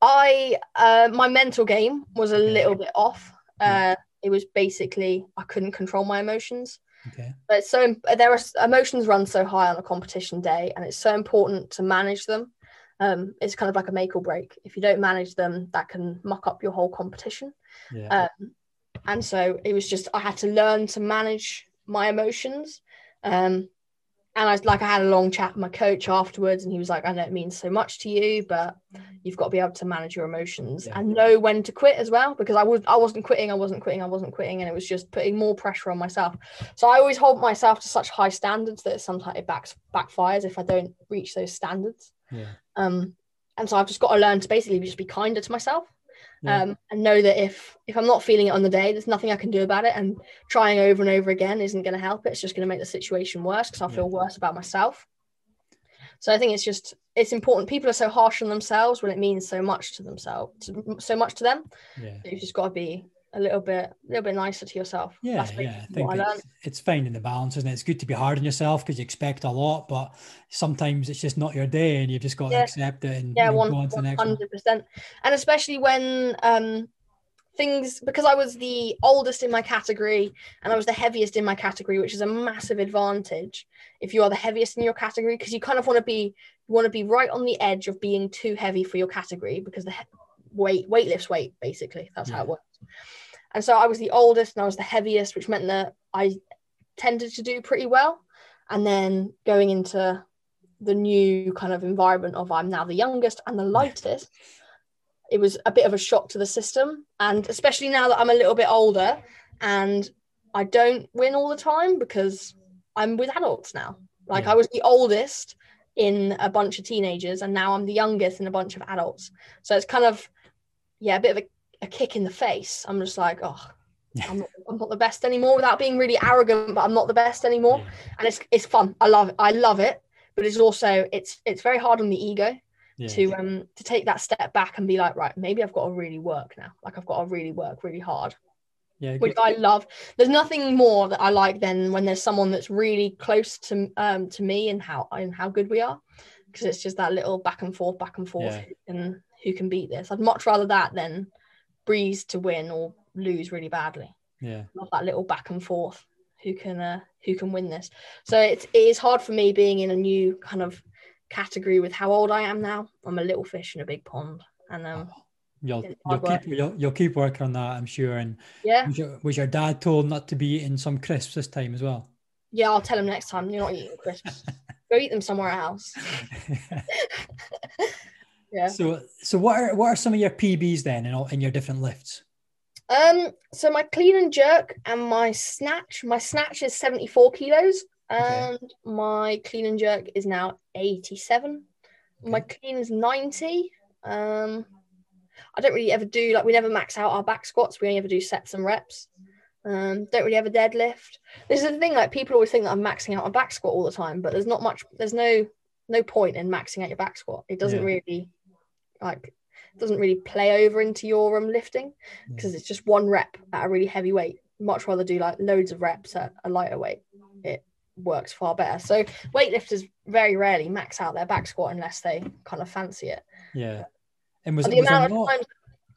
I uh, my mental game was a Okay. little bit off. Uh, Yeah. It was basically I couldn't control my emotions. Okay. But so there are emotions run so high on a competition day, and it's so important to manage them. Um, it's kind of like a make or break. If you don't manage them, that can muck up your whole competition. Yeah. Um, and so it was just I had to learn to manage my emotions. Um, and I was like I had a long chat with my coach afterwards, and he was like, "I know it means so much to you, but you've got to be able to manage your emotions Yeah. and know when to quit as well." Because I was I wasn't quitting, I wasn't quitting, I wasn't quitting, and it was just putting more pressure on myself. So I always hold myself to such high standards that sometimes it backs backfires if I don't reach those standards. Yeah. Um, and so I've just got to learn to basically just be kinder to myself Yeah. um, and know that if if I'm not feeling it on the day, there's nothing I can do about it. And trying over and over again isn't going to help. It's just going to make the situation worse because I'll feel worse about myself. So I think it's just it's important. People are so harsh on themselves when it means so much to themselves, so much to them. yeah. You've just got to be a little bit, a little bit nicer to yourself. Yeah, That's yeah. I think it's, it's finding the balance, isn't it? It's good to be hard on yourself because you expect a lot, but sometimes it's just not your day, and you've just got Yeah. to accept it and yeah you know, one go on to the next hundred percent and especially when um things because i was the oldest in my category and i was the heaviest in my category which is a massive advantage if you are the heaviest in your category because you kind of want to be you want to be right on the edge of being too heavy for your category because the he- weight weight lifts weight basically that's how it works and so i was the oldest and i was the heaviest which meant that i tended to do pretty well and then going into the new kind of environment of I'm now the youngest and the lightest, it was a bit of a shock to the system. And especially now that I'm a little bit older and I don't win all the time because I'm with adults now. Like Yeah. I was the oldest in a bunch of teenagers and now I'm the youngest in a bunch of adults. So it's kind of, yeah, a bit of a, a kick in the face. I'm just like, oh, I'm not, I'm not the best anymore without being really arrogant, but I'm not the best anymore and it's it's fun. I love it. I love it, but it's also it's it's very hard on the ego Yeah. to um to take that step back and be like, right, maybe I've got to really work now. Like I've got to really work really hard, yeah. which. I love. There's nothing more that I like than when there's someone that's really close to um to me and how and how good we are, because it's just that little back and forth, back and forth, Yeah. and who can beat this. I'd much rather that than breeze to win or lose really badly. Yeah. love that little back and forth. Who can uh, who can win this? So it's, it is hard for me being in a new kind of category with how old i am now. I'm a little fish in a big pond and um You'll it's you'll keep you'll, you'll keep working on that, I'm sure. And yeah. was your, was your dad told not to be eating some crisps this time as well? yeah i'll tell him next time you're not eating crisps. Go eat them somewhere else yeah. So so what are what are some of your PBs then in all in your different lifts? um so my clean and jerk and my snatch my snatch is 74 kilos Okay. and my clean and jerk is now 87 my clean is 90 um i don't really ever do like we never max out our back squats. We only ever do sets and reps. Um don't really ever deadlift. This is the thing like people always think that i'm maxing out my back squat all the time but there's not much there's no no point in maxing out your back squat. It doesn't Yeah. really like doesn't really play over into your um lifting because it's just one rep at a really heavy weight. Much rather do like loads of reps at a lighter weight. It works far better. So weightlifters very rarely max out their back squat unless they kind of fancy it. Yeah. And was, and the was, amount of not, times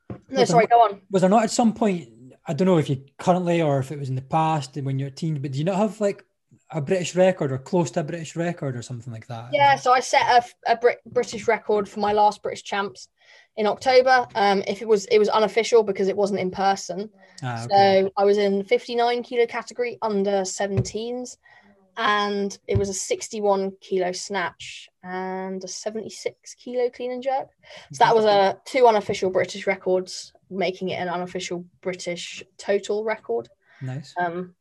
no was there sorry go on. was there not at some point I don't know if you currently or if it was in the past and when you're a teen, but do you not have like a British record or close to a British record or something like that? Yeah, so I set a, a Brit- British record for my last British champs in October. Um, if it was it was unofficial because it wasn't in person. Ah, okay. So I was in 59 kilo category under 17s, and it was a 61 kilo snatch and a 76 kilo clean and jerk. So that was a two unofficial British records, making it an unofficial British total record. Nice. Um,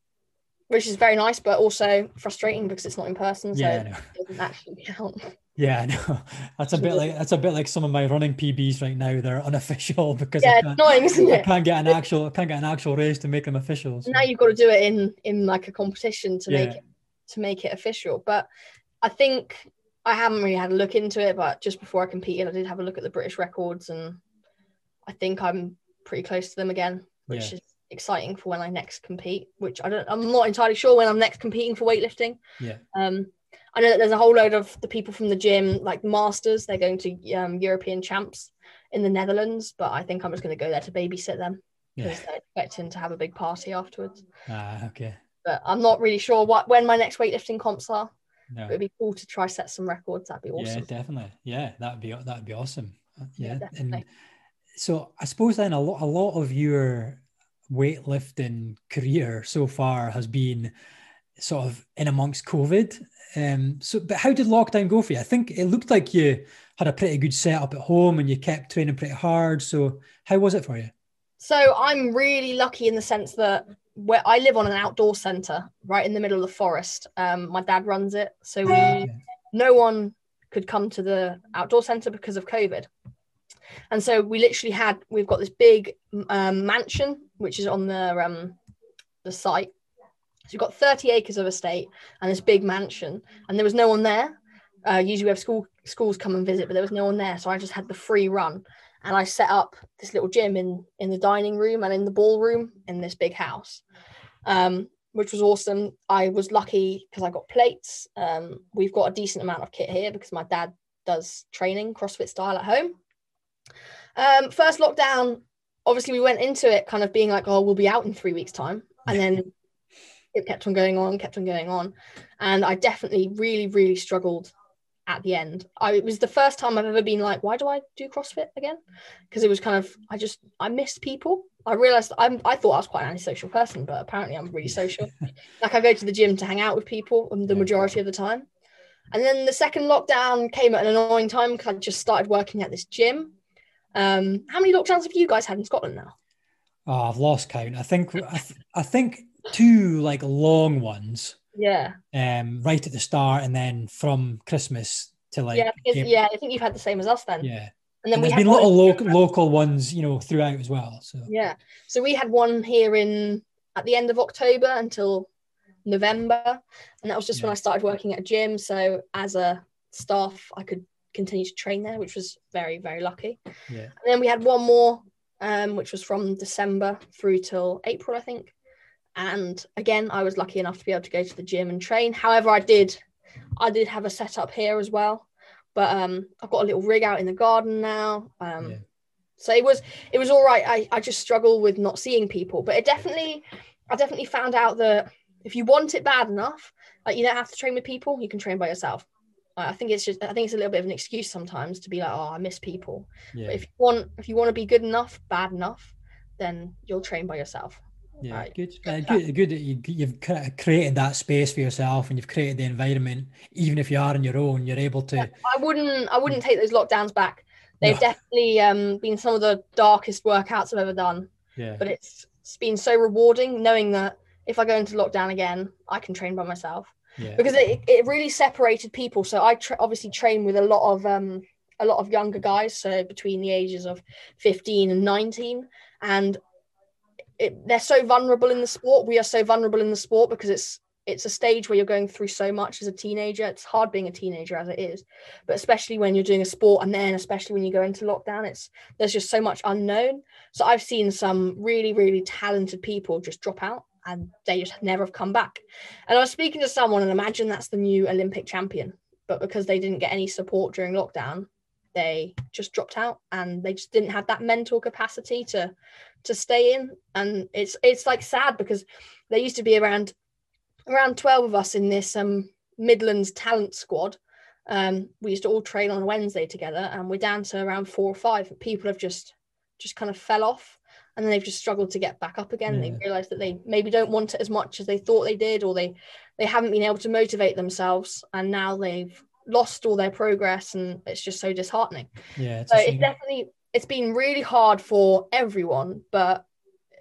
which is very nice, but also frustrating because it's not in person, so yeah, it doesn't actually count. Yeah, no, that's a bit like that's a bit like some of my running PBs right now. They're unofficial because yeah, I, annoying, isn't it? I can't get an actual, I can't get an actual race to make them official. So. Now you've got to do it in in like a competition to yeah. make it to make it official. But I think I haven't really had a look into it. But just before I competed, I did have a look at the British records, and I think I'm pretty close to them again, which yeah. is exciting for when I next compete, which I don't I'm not entirely sure when I'm next competing for weightlifting. Yeah. Um I know that there's a whole load of the people from the gym, like masters, they're going to um, European champs in the Netherlands, but I think I'm just going to go there to babysit them because yeah. they're expecting to have a big party afterwards. Ah, okay. But I'm not really sure what when my next weightlifting comps are. No. It'd be cool to try set some records. That'd be awesome. Yeah, definitely. Yeah, that'd be that'd be awesome. Uh, yeah, yeah and so I suppose then a lot a lot of your weightlifting career so far has been sort of in amongst COVID. Um, so, but how did lockdown go for you? I think it looked like you had a pretty good setup at home and you kept training pretty hard. So, how was it for you? So, I'm really lucky in the sense that where I live on an outdoor centre right in the middle of the forest. Um, my dad runs it, so we yeah. no one could come to the outdoor centre because of COVID. And so we literally had we've got this big um, mansion which is on the um, the site. So you've got 30 acres of estate and this big mansion, and there was no one there. Uh, usually we have school schools come and visit, but there was no one there, so I just had the free run, and I set up this little gym in in the dining room and in the ballroom in this big house. Um, which was awesome. I was lucky because I got plates. Um, we've got a decent amount of kit here because my dad does training CrossFit style at home. Um, first lockdown, obviously we went into it kind of being like, oh, we'll be out in three weeks' time. And then it kept on going on, kept on going on. And I definitely really, really struggled at the end. I, it was the first time I've ever been like, why do I do CrossFit again? Because it was kind of, I just, I missed people. I realized I'm, I thought I was quite an antisocial person, but apparently I'm really social. like I go to the gym to hang out with people the majority of the time. And then the second lockdown came at an annoying time because I just started working at this gym um, how many lockdowns have you guys had in Scotland now? Oh, I've lost count. I think I, th- I think two like long ones. Yeah. Um, right at the start, and then from Christmas to like yeah, yeah. I think you've had the same as us then. Yeah. And then and we there's been little local local ones, you know, throughout as well. So yeah. So we had one here in at the end of October until November, and that was just yeah. when I started working at a gym. So as a staff, I could continue to train there, which was very, very lucky. Yeah. And then we had one more, um, which was from December through till April, I think. And again, I was lucky enough to be able to go to the gym and train. However, I did, I did have a setup here as well. But um, I've got a little rig out in the garden now. Um, yeah. So it was, it was all right. I, I just struggle with not seeing people, but it definitely, I definitely found out that if you want it bad enough, like you don't have to train with people, you can train by yourself. I think it's just I think it's a little bit of an excuse sometimes to be like, oh, I miss people. Yeah. But if you want if you want to be good enough, bad enough, then you'll train by yourself. Yeah, right. good. Uh, good. Good that you, you've created that space for yourself and you've created the environment. Even if you are on your own, you're able to. I wouldn't. I wouldn't take those lockdowns back. They've no. definitely um, been some of the darkest workouts I've ever done. Yeah. But it's, it's been so rewarding knowing that if I go into lockdown again, I can train by myself because it, it really separated people. So I tra- obviously train with a lot of um, a lot of younger guys, so between the ages of 15 and 19, and it, they're so vulnerable in the sport. We are so vulnerable in the sport because it's it's a stage where you're going through so much as a teenager. It's hard being a teenager as it is, but especially when you're doing a sport and then especially when you go into lockdown, it's there's just so much unknown. So I've seen some really really talented people just drop out and they just never have come back. And I was speaking to someone and imagine that's the new Olympic champion, but because they didn't get any support during lockdown, they just dropped out and they just didn't have that mental capacity to to stay in. And it's it's like sad because there used to be around around 12 of us in this um midlands talent squad. Um we used to all train on wednesday together and we're down to around four or five people have just just kind of fell off and then they've just struggled to get back up again. Yeah. they realized that they maybe don't want it as much as they thought they did or they they haven't been able to motivate themselves and now they've lost all their progress and it's just so disheartening. Yeah it's so it's definitely it's been really hard for everyone but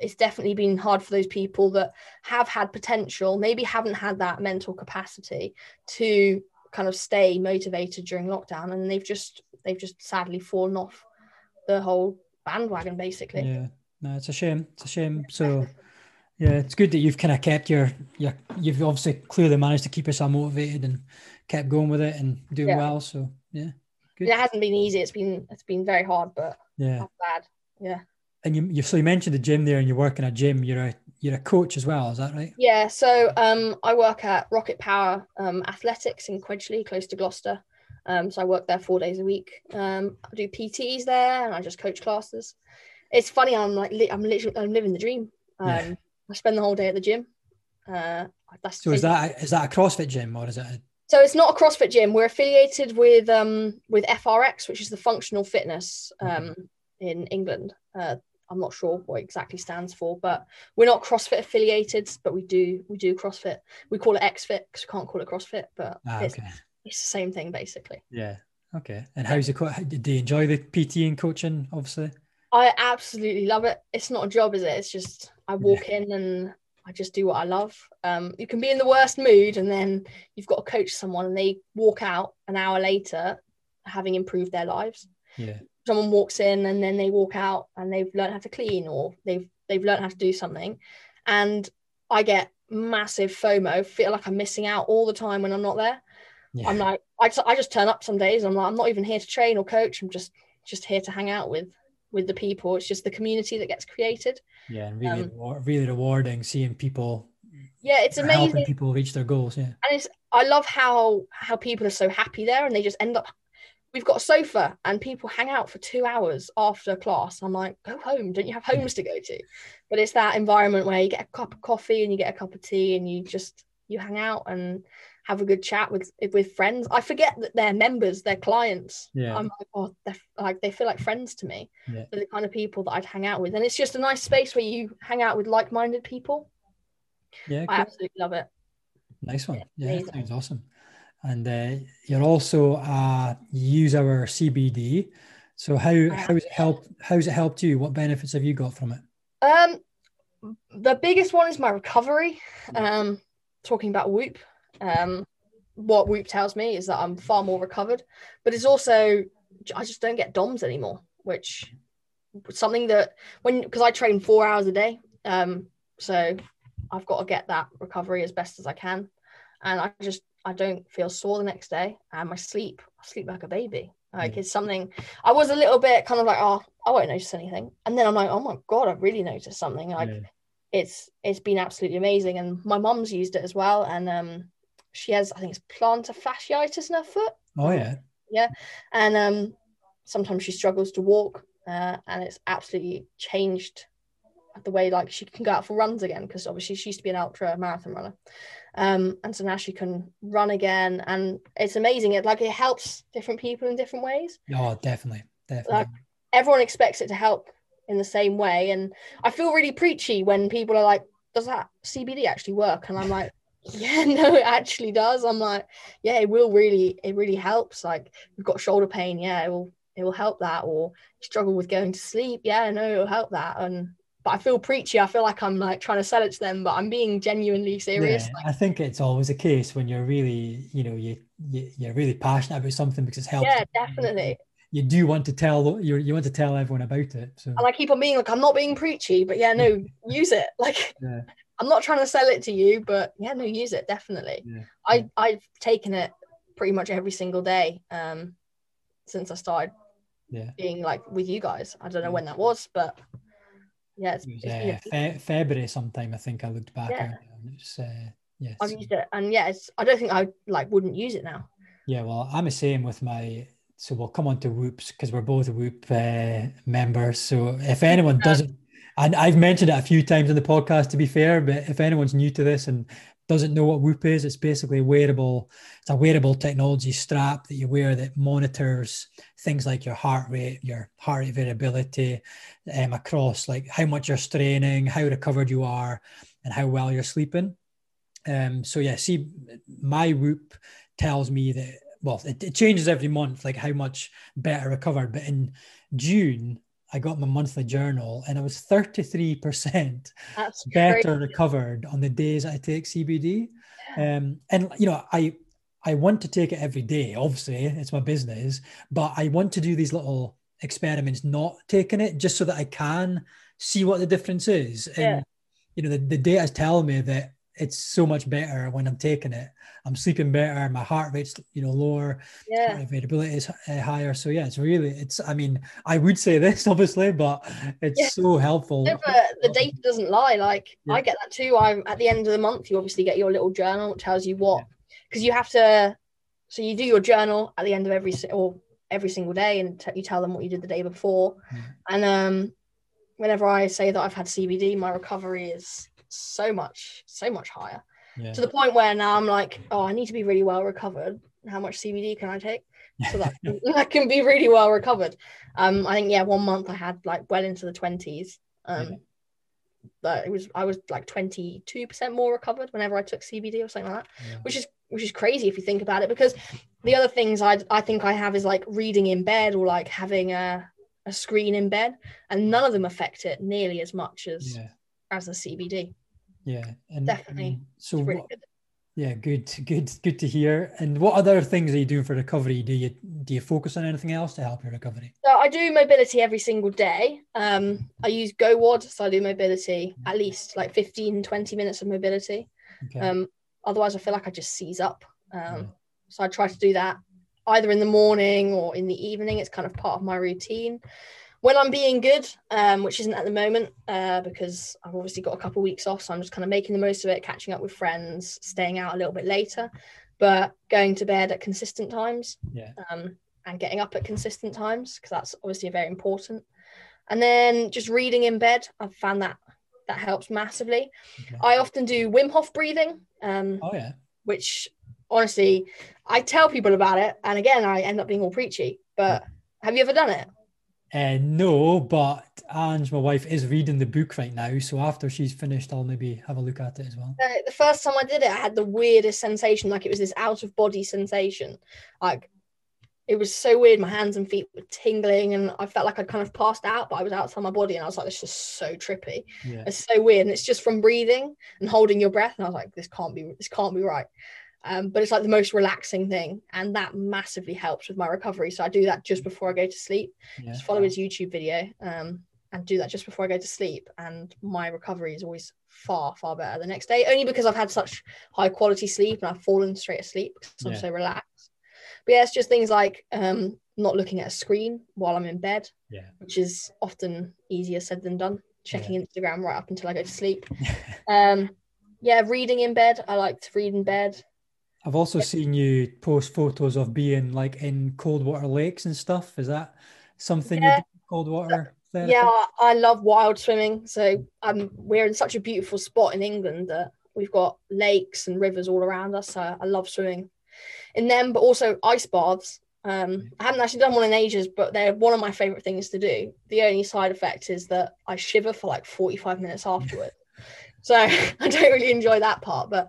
it's definitely been hard for those people that have had potential maybe haven't had that mental capacity to kind of stay motivated during lockdown and they've just they've just sadly fallen off the whole bandwagon basically. Yeah no it's a shame it's a shame so yeah it's good that you've kind of kept your your you've obviously clearly managed to keep yourself motivated and kept going with it and doing yeah. well. So yeah, good. It hasn't been easy. It's been it's been very hard, but yeah, not bad. Yeah. And you, you so you mentioned the gym there, and you work in a gym. You're a you're a coach as well, is that right? Yeah. So um, I work at Rocket Power um, Athletics in Quedgeley, close to Gloucester. Um, so I work there four days a week. Um, I do PTs there, and I just coach classes. It's funny. I'm like I'm literally I'm living the dream. Um, yeah. I spend the whole day at the gym. Uh, that's so is that is that a CrossFit gym or is it a so it's not a CrossFit gym. We're affiliated with um, with FRX, which is the functional fitness um, mm-hmm. in England. Uh, I'm not sure what exactly stands for, but we're not CrossFit affiliated, but we do we do CrossFit. We call it XFit because we can't call it CrossFit, but ah, it's, okay. it's the same thing basically. Yeah. Okay. And how's it? Do you enjoy the PT and coaching? Obviously. I absolutely love it. It's not a job, is it? It's just I walk yeah. in and I just do what I love. Um, you can be in the worst mood and then you've got to coach someone and they walk out an hour later having improved their lives. Yeah. Someone walks in and then they walk out and they've learned how to clean or they've they've learned how to do something. And I get massive FOMO, feel like I'm missing out all the time when I'm not there. Yeah. I'm like, I just, I just turn up some days. I'm like, I'm not even here to train or coach. I'm just just here to hang out with with the people. It's just the community that gets created. Yeah, and really, um, really rewarding seeing people. Yeah, it's amazing. Helping people reach their goals. Yeah, and it's I love how how people are so happy there, and they just end up. We've got a sofa, and people hang out for two hours after class. I'm like, go home. Don't you have homes to go to? But it's that environment where you get a cup of coffee and you get a cup of tea, and you just you hang out and have a good chat with with friends. I forget that they're members, they're clients. Yeah. I'm like, oh, they're like they feel like friends to me. Yeah. They're the kind of people that I'd hang out with, and it's just a nice space where you hang out with like-minded people. Yeah, I absolutely love it. Nice one. Yeah, yeah sounds awesome. And uh, you're also uh, use our CBD. So how how has it helped? How's it helped you? What benefits have you got from it? Um, the biggest one is my recovery. Um, talking about Whoop, um, what Whoop tells me is that I'm far more recovered, but it's also I just don't get DOMS anymore, which something that when because I train four hours a day, um, so I've got to get that recovery as best as I can, and I just I don't feel sore the next day, and my sleep I sleep like a baby. Like mm. it's something I was a little bit kind of like oh I won't notice anything, and then I'm like oh my god I've really noticed something like. Yeah. It's it's been absolutely amazing, and my mom's used it as well, and um, she has I think it's plantar fasciitis in her foot. Oh yeah. Yeah, and um, sometimes she struggles to walk, uh, and it's absolutely changed the way like she can go out for runs again because obviously she used to be an ultra marathon runner. Um and so now she can run again and it's amazing. It like it helps different people in different ways. Oh definitely. Definitely. Like, everyone expects it to help in the same way and i feel really preachy when people are like does that cbd actually work? And i'm like yeah no it actually does. I'm like yeah it will really it really helps. Like you've got shoulder pain yeah it will it will help that. Or struggle with going to sleep yeah no it'll help that. And but i feel preachy. I feel like i'm like trying to sell it to them but i'm being genuinely serious yeah, like, i think it's always a case when you're really you know you, you you're really passionate about something because it's helped yeah definitely. You do want to tell you you want to tell everyone about it so. And i keep on being like i'm not being preachy but yeah no use it. Like yeah. I'm not trying to sell it to you, but yeah, no, use it definitely. Yeah. I I've taken it pretty much every single day um, since I started yeah. being like with you guys. I don't know when that was, but yeah, it's, it was, it's, uh, fe- February sometime. I think I looked back. Yeah. It's, uh, yes. I've used it, and yeah, I don't think I like wouldn't use it now. Yeah, well, I'm the same with my so we'll come on to Whoops because we're both Whoop uh, members. So if anyone doesn't, and I've mentioned it a few times in the podcast to be fair, but if anyone's new to this and doesn't know what Whoop is, it's basically a wearable, it's a wearable technology strap that you wear that monitors things like your heart rate, your heart rate variability, um, across like how much you're straining, how recovered you are, and how well you're sleeping. Um, so yeah, see, my Whoop tells me that well, it, it changes every month, like how much better recovered. But in June, I got my monthly journal and I was 33% That's better crazy. recovered on the days I take CBD. Um, and, you know, I, I want to take it every day. Obviously, it's my business, but I want to do these little experiments not taking it just so that I can see what the difference is. And, yeah. you know, the, the data is telling me that it's so much better when I'm taking it. I'm sleeping better. My heart rate's you know lower. Yeah, variability is uh, higher. So yeah, it's really it's. I mean, I would say this obviously, but it's yeah. so helpful. No, the data doesn't lie. Like yeah. I get that too. I'm at the end of the month. You obviously get your little journal which tells you what because you have to. So you do your journal at the end of every or every single day, and t- you tell them what you did the day before. And um, whenever I say that I've had CBD, my recovery is so much, so much higher. Yeah. To the point where now I'm like, oh, I need to be really well recovered. How much CBD can I take? So that, that can be really well recovered. Um, I think yeah, one month I had like well into the twenties. Um, yeah. but it was I was like twenty two percent more recovered whenever I took CBD or something like that, yeah. which is which is crazy if you think about it. Because the other things I I think I have is like reading in bed or like having a a screen in bed, and none of them affect it nearly as much as yeah as a CBD. Yeah, and definitely. Um, so really what, good. yeah, good, good, good to hear. And what other things are you doing for recovery? Do you do you focus on anything else to help your recovery? So I do mobility every single day. Um, I use GoWOD, so I do mobility at least like 15, 20 minutes of mobility. Okay. Um, otherwise, I feel like I just seize up. Um, yeah. So I try to do that either in the morning or in the evening. It's kind of part of my routine when I'm being good, um, which isn't at the moment uh, because I've obviously got a couple of weeks off, so I'm just kind of making the most of it, catching up with friends, staying out a little bit later, but going to bed at consistent times. Yeah. Um, and getting up at consistent times because that's obviously very important. And then just reading in bed, I've found that that helps massively. Okay. I often do Wim Hof breathing. Um, oh yeah. Which honestly, I tell people about it, and again, I end up being all preachy. But have you ever done it? Uh, no, but Ange, my wife, is reading the book right now. So after she's finished, I'll maybe have a look at it as well. Uh, the first time I did it, I had the weirdest sensation. Like it was this out of body sensation. Like it was so weird. My hands and feet were tingling, and I felt like I'd kind of passed out, but I was outside my body, and I was like, "This is so trippy. Yeah. It's so weird." And it's just from breathing and holding your breath, and I was like, "This can't be. This can't be right." Um, but it's like the most relaxing thing, and that massively helps with my recovery. So I do that just before I go to sleep. Yeah. Just follow his YouTube video um, and do that just before I go to sleep, and my recovery is always far far better the next day. Only because I've had such high quality sleep and I've fallen straight asleep because. I'm so relaxed. But yeah, it's just things like um, not looking at a screen while I'm in bed, yeah. which is often easier said than done. Checking yeah. Instagram right up until I go to sleep. um, yeah, reading in bed. I like to read in bed. I've also seen you post photos of being like in cold water lakes and stuff. Is that something yeah. you do, cold water? Therapy? Yeah, I love wild swimming. So um, we're in such a beautiful spot in England that we've got lakes and rivers all around us. So I love swimming in them, but also ice baths. Um, I haven't actually done one in ages, but they're one of my favorite things to do. The only side effect is that I shiver for like 45 minutes afterward. so I don't really enjoy that part, but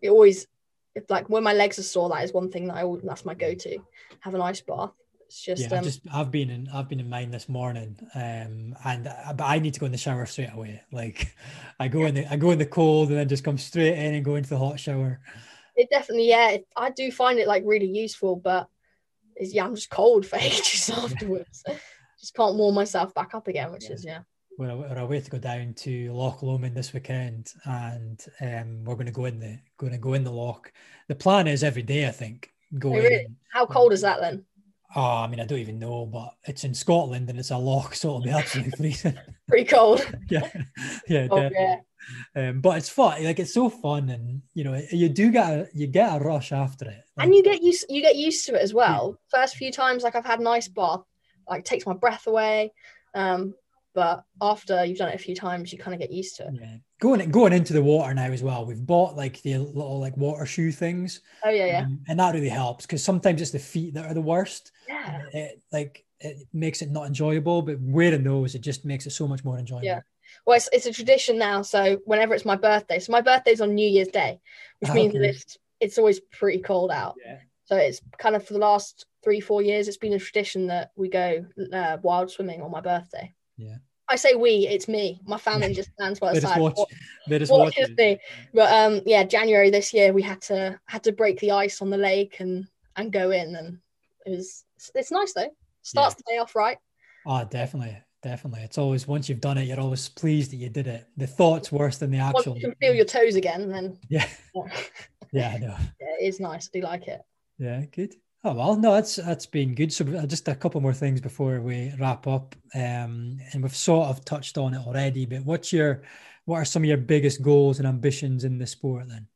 it always if like when my legs are sore, that is one thing that I always that's my go-to. Have an ice bath. It's just yeah. Um, I've just I've been in I've been in mine this morning, um, and uh, but I need to go in the shower straight away. Like, I go in the I go in the cold and then just come straight in and go into the hot shower. It definitely yeah. I do find it like really useful, but yeah I'm just cold for ages afterwards. just can't warm myself back up again, which yeah. is yeah we're, we're away to go down to Loch Lomond this weekend, and um, we're going to go in the going to go in the loch. The plan is every day, I think. Go oh, really? in. How cold is that then? Oh, I mean, I don't even know, but it's in Scotland and it's a loch, so it'll be absolutely freezing. Pretty cold. yeah, yeah, oh, yeah. Um, but it's fun. Like it's so fun, and you know, you do get a you get a rush after it. and you get used you get used to it as well. First few times, like I've had an ice bath, like takes my breath away. Um, but after you've done it a few times, you kind of get used to it. Yeah. Going going into the water now as well. We've bought like the little like water shoe things. Oh yeah, yeah, um, and that really helps because sometimes it's the feet that are the worst. yeah. It, like it makes it not enjoyable, but wearing those, it just makes it so much more enjoyable. Yeah. Well, it's, it's a tradition now. So whenever it's my birthday, so my birthday's on New Year's Day, which Ah, means that okay. it's it's always pretty cold out. Yeah. So it's kind of for the last three four years, it's been a tradition that we go uh, wild swimming on my birthday. Yeah. I say we, it's me. My family just stands by the side. watch. They just watch watch. do. But um, yeah, January this year we had to had to break the ice on the lake and and go in, and it was it's nice though. Starts the day off right. Oh, definitely, definitely. It's always once you've done it, you're always pleased that you did it. The thought's worse than the Once actual. you can feel your toes again, then Yeah, yeah, yeah, I know. it is nice. I do like it. Yeah, good. Oh well, no, that's that's been good. So uh, just a couple more things before we wrap up, um, and we've sort of touched on it already. But what's your, what are some of your biggest goals and ambitions in the sport then?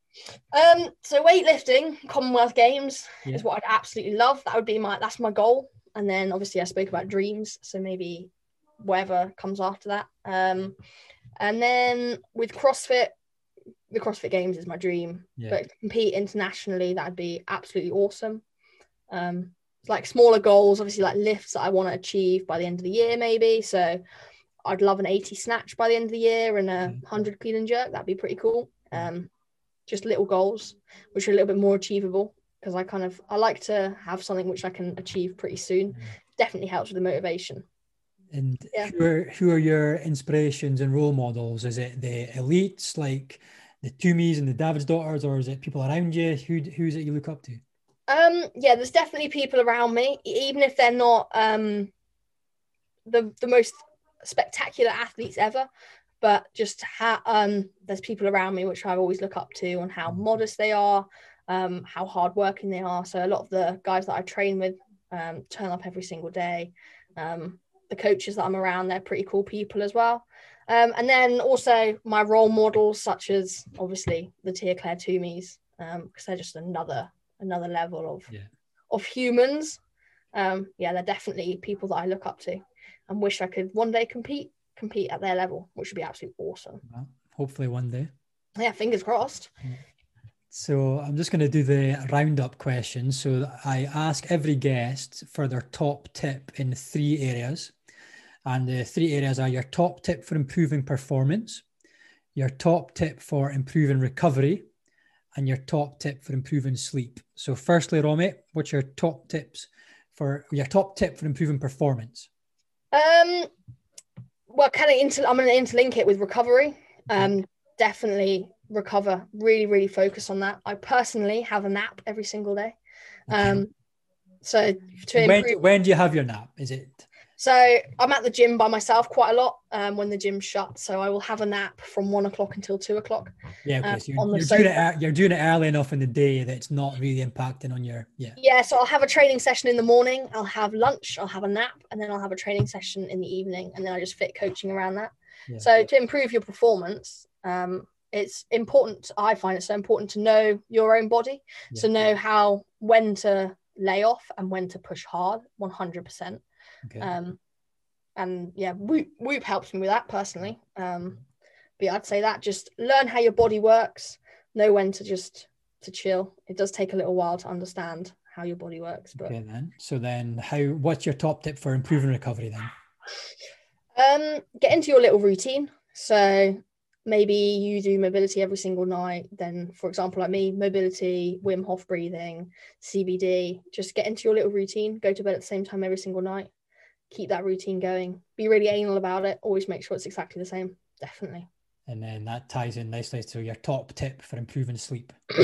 Um, so weightlifting, Commonwealth Games Yeah. is what I'd absolutely love. That would be my that's my goal. And then obviously I spoke about dreams, so maybe whatever comes after that. Um, and then with CrossFit, the CrossFit Games is my dream. Yeah. But compete internationally, that'd be absolutely awesome. Um, like smaller goals, obviously like lifts that I want to achieve by the end of the year, maybe. So I'd love an 80 snatch by the end of the year and a Mhm. 100 clean and jerk. That'd be pretty cool. Um, just little goals, which are a little bit more achievable because I kind of I like to have something which I can achieve pretty soon. Mhm. Definitely helps with the motivation. And Yeah. who are who are your inspirations and role models? Is it the elites like the Toomeys and the Davidsdottirs, or is it people around you? Who who's it you look up to? Um, yeah, there's definitely people around me, even if they're not um the the most spectacular athletes ever, but just how um there's people around me which I always look up to on how modest they are, um, how hardworking they are. So a lot of the guys that I train with um turn up every single day. Um, the coaches that I'm around, they're pretty cool people as well. Um, and then also my role models, such as obviously the Tia Clair Toomeys, um, because they're just another another level of Yeah. of humans. Um, yeah, they're definitely people that I look up to and wish I could one day compete compete at their level, which would be absolutely awesome. Well, hopefully one day. Yeah, fingers crossed. So I'm just going to do the roundup question. So I ask every guest for their top tip in three areas. And the three areas are your top tip for improving performance, your top tip for improving recovery, and your top tip for improving sleep. So firstly, Romy, what's your top tips for your top tip for improving performance? Um, well, kind of inter- I'm going to interlink it with recovery. Um, definitely recover. Really, really focus on that. I personally have a nap every single day. Um, so to when, improve. when do you have your nap? Is it So I'm at the gym by myself quite a lot um, when the gym's shut. So I will have a nap from one o'clock until two o'clock. yeah? Okay, Uh, so you're, you're doing it. You're doing it early enough in the day that it's not really impacting on your yeah. Yeah, so I'll have a training session in the morning. I'll have lunch. I'll have a nap, and then I'll have a training session in the evening, and then I just fit coaching around that. Yeah. So to improve your performance, um, it's important. I find it so important to know your own body, to Yeah. know how when to lay off and when to push hard, one hundred percent. Okay. Um, and yeah, Whoop, Whoop helps me with that personally. Um, but yeah, I'd say that just learn how your body works, know when to just to chill. It does take a little while to understand how your body works, but Okay then. So then how what's your top tip for improving recovery then? um, get into your little routine. So maybe you do mobility every single night. Then, for example, like me, mobility, Wim Hof breathing, CBD. Just get into your little routine. Go to bed at the same time every single night. Keep that routine going. Be really anal about it. Always make sure it's exactly the same. Definitely. And then that ties in nicely to your top tip for improving sleep.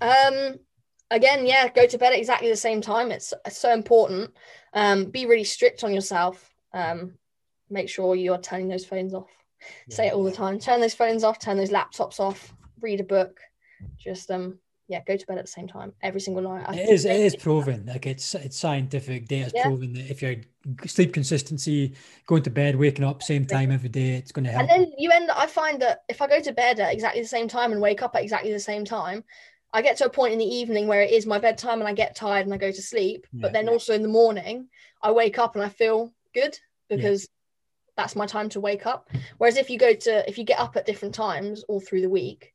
Um, again, yeah, go to bed at exactly the same time. It's, it's so important. Um, be really strict on yourself. Um, make sure you're turning those phones off. Say it all the time. Turn those phones off. Turn those laptops off. Read a book. Just um, yeah, go to bed at the same time every single night. I it is it is proven. Like it's it's scientific data yeah. proven that if your sleep consistency, going to bed, waking up same time every day, it's going to help. And then you end. I find that if I go to bed at exactly the same time and wake up at exactly the same time, I get to a point in the evening where it is my bedtime and I get tired and I go to sleep. Yeah. But then also in the morning, I wake up and I feel good because yeah. that's my time to wake up. Whereas if you go to if you get up at different times all through the week,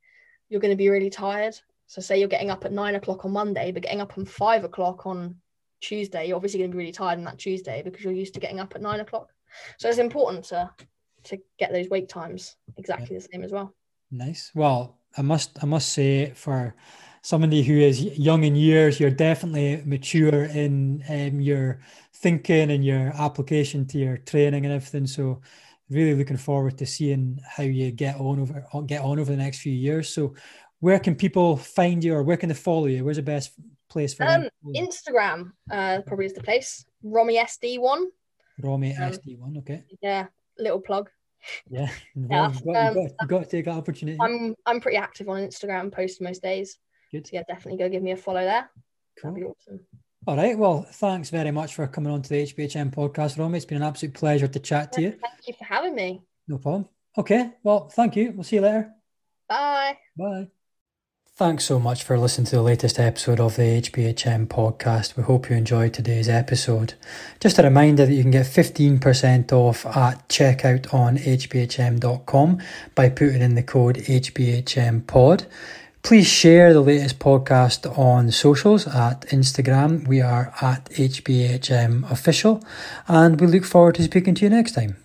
you're going to be really tired so say you're getting up at nine o'clock on Monday, but getting up on five o'clock on Tuesday, you're obviously going to be really tired on that Tuesday because you're used to getting up at nine o'clock. So it's important to to get those wake times exactly yeah. the same as well. Nice. Well, I must I must say for somebody who is young in years, you're definitely mature in um, your thinking and your application to your training and everything. So really looking forward to seeing how you get on over get on over the next few years. So where can people find you or where can they follow you? Where's the best place for um, Instagram uh, probably is the place. Romy SD1. Romy um, SD1, okay. Yeah, little plug. Yeah, yeah you've, got, um, you've, got, you've, got, to take that opportunity. I'm I'm pretty active on Instagram, post most days. Good. So yeah, definitely go give me a follow there. Cool. That'd be awesome. All right. Well, thanks very much for coming on to the HBHM podcast, Romy. It's been an absolute pleasure to chat to you. Thank you for having me. No problem. Okay. Well, thank you. We'll see you later. Bye. Bye. Thanks so much for listening to the latest episode of the HBHM podcast. We hope you enjoyed today's episode. Just a reminder that you can get 15% off at checkout on hbhm.com by putting in the code HBHMPod. Please share the latest podcast on socials at Instagram. We are at HBHM official and we look forward to speaking to you next time.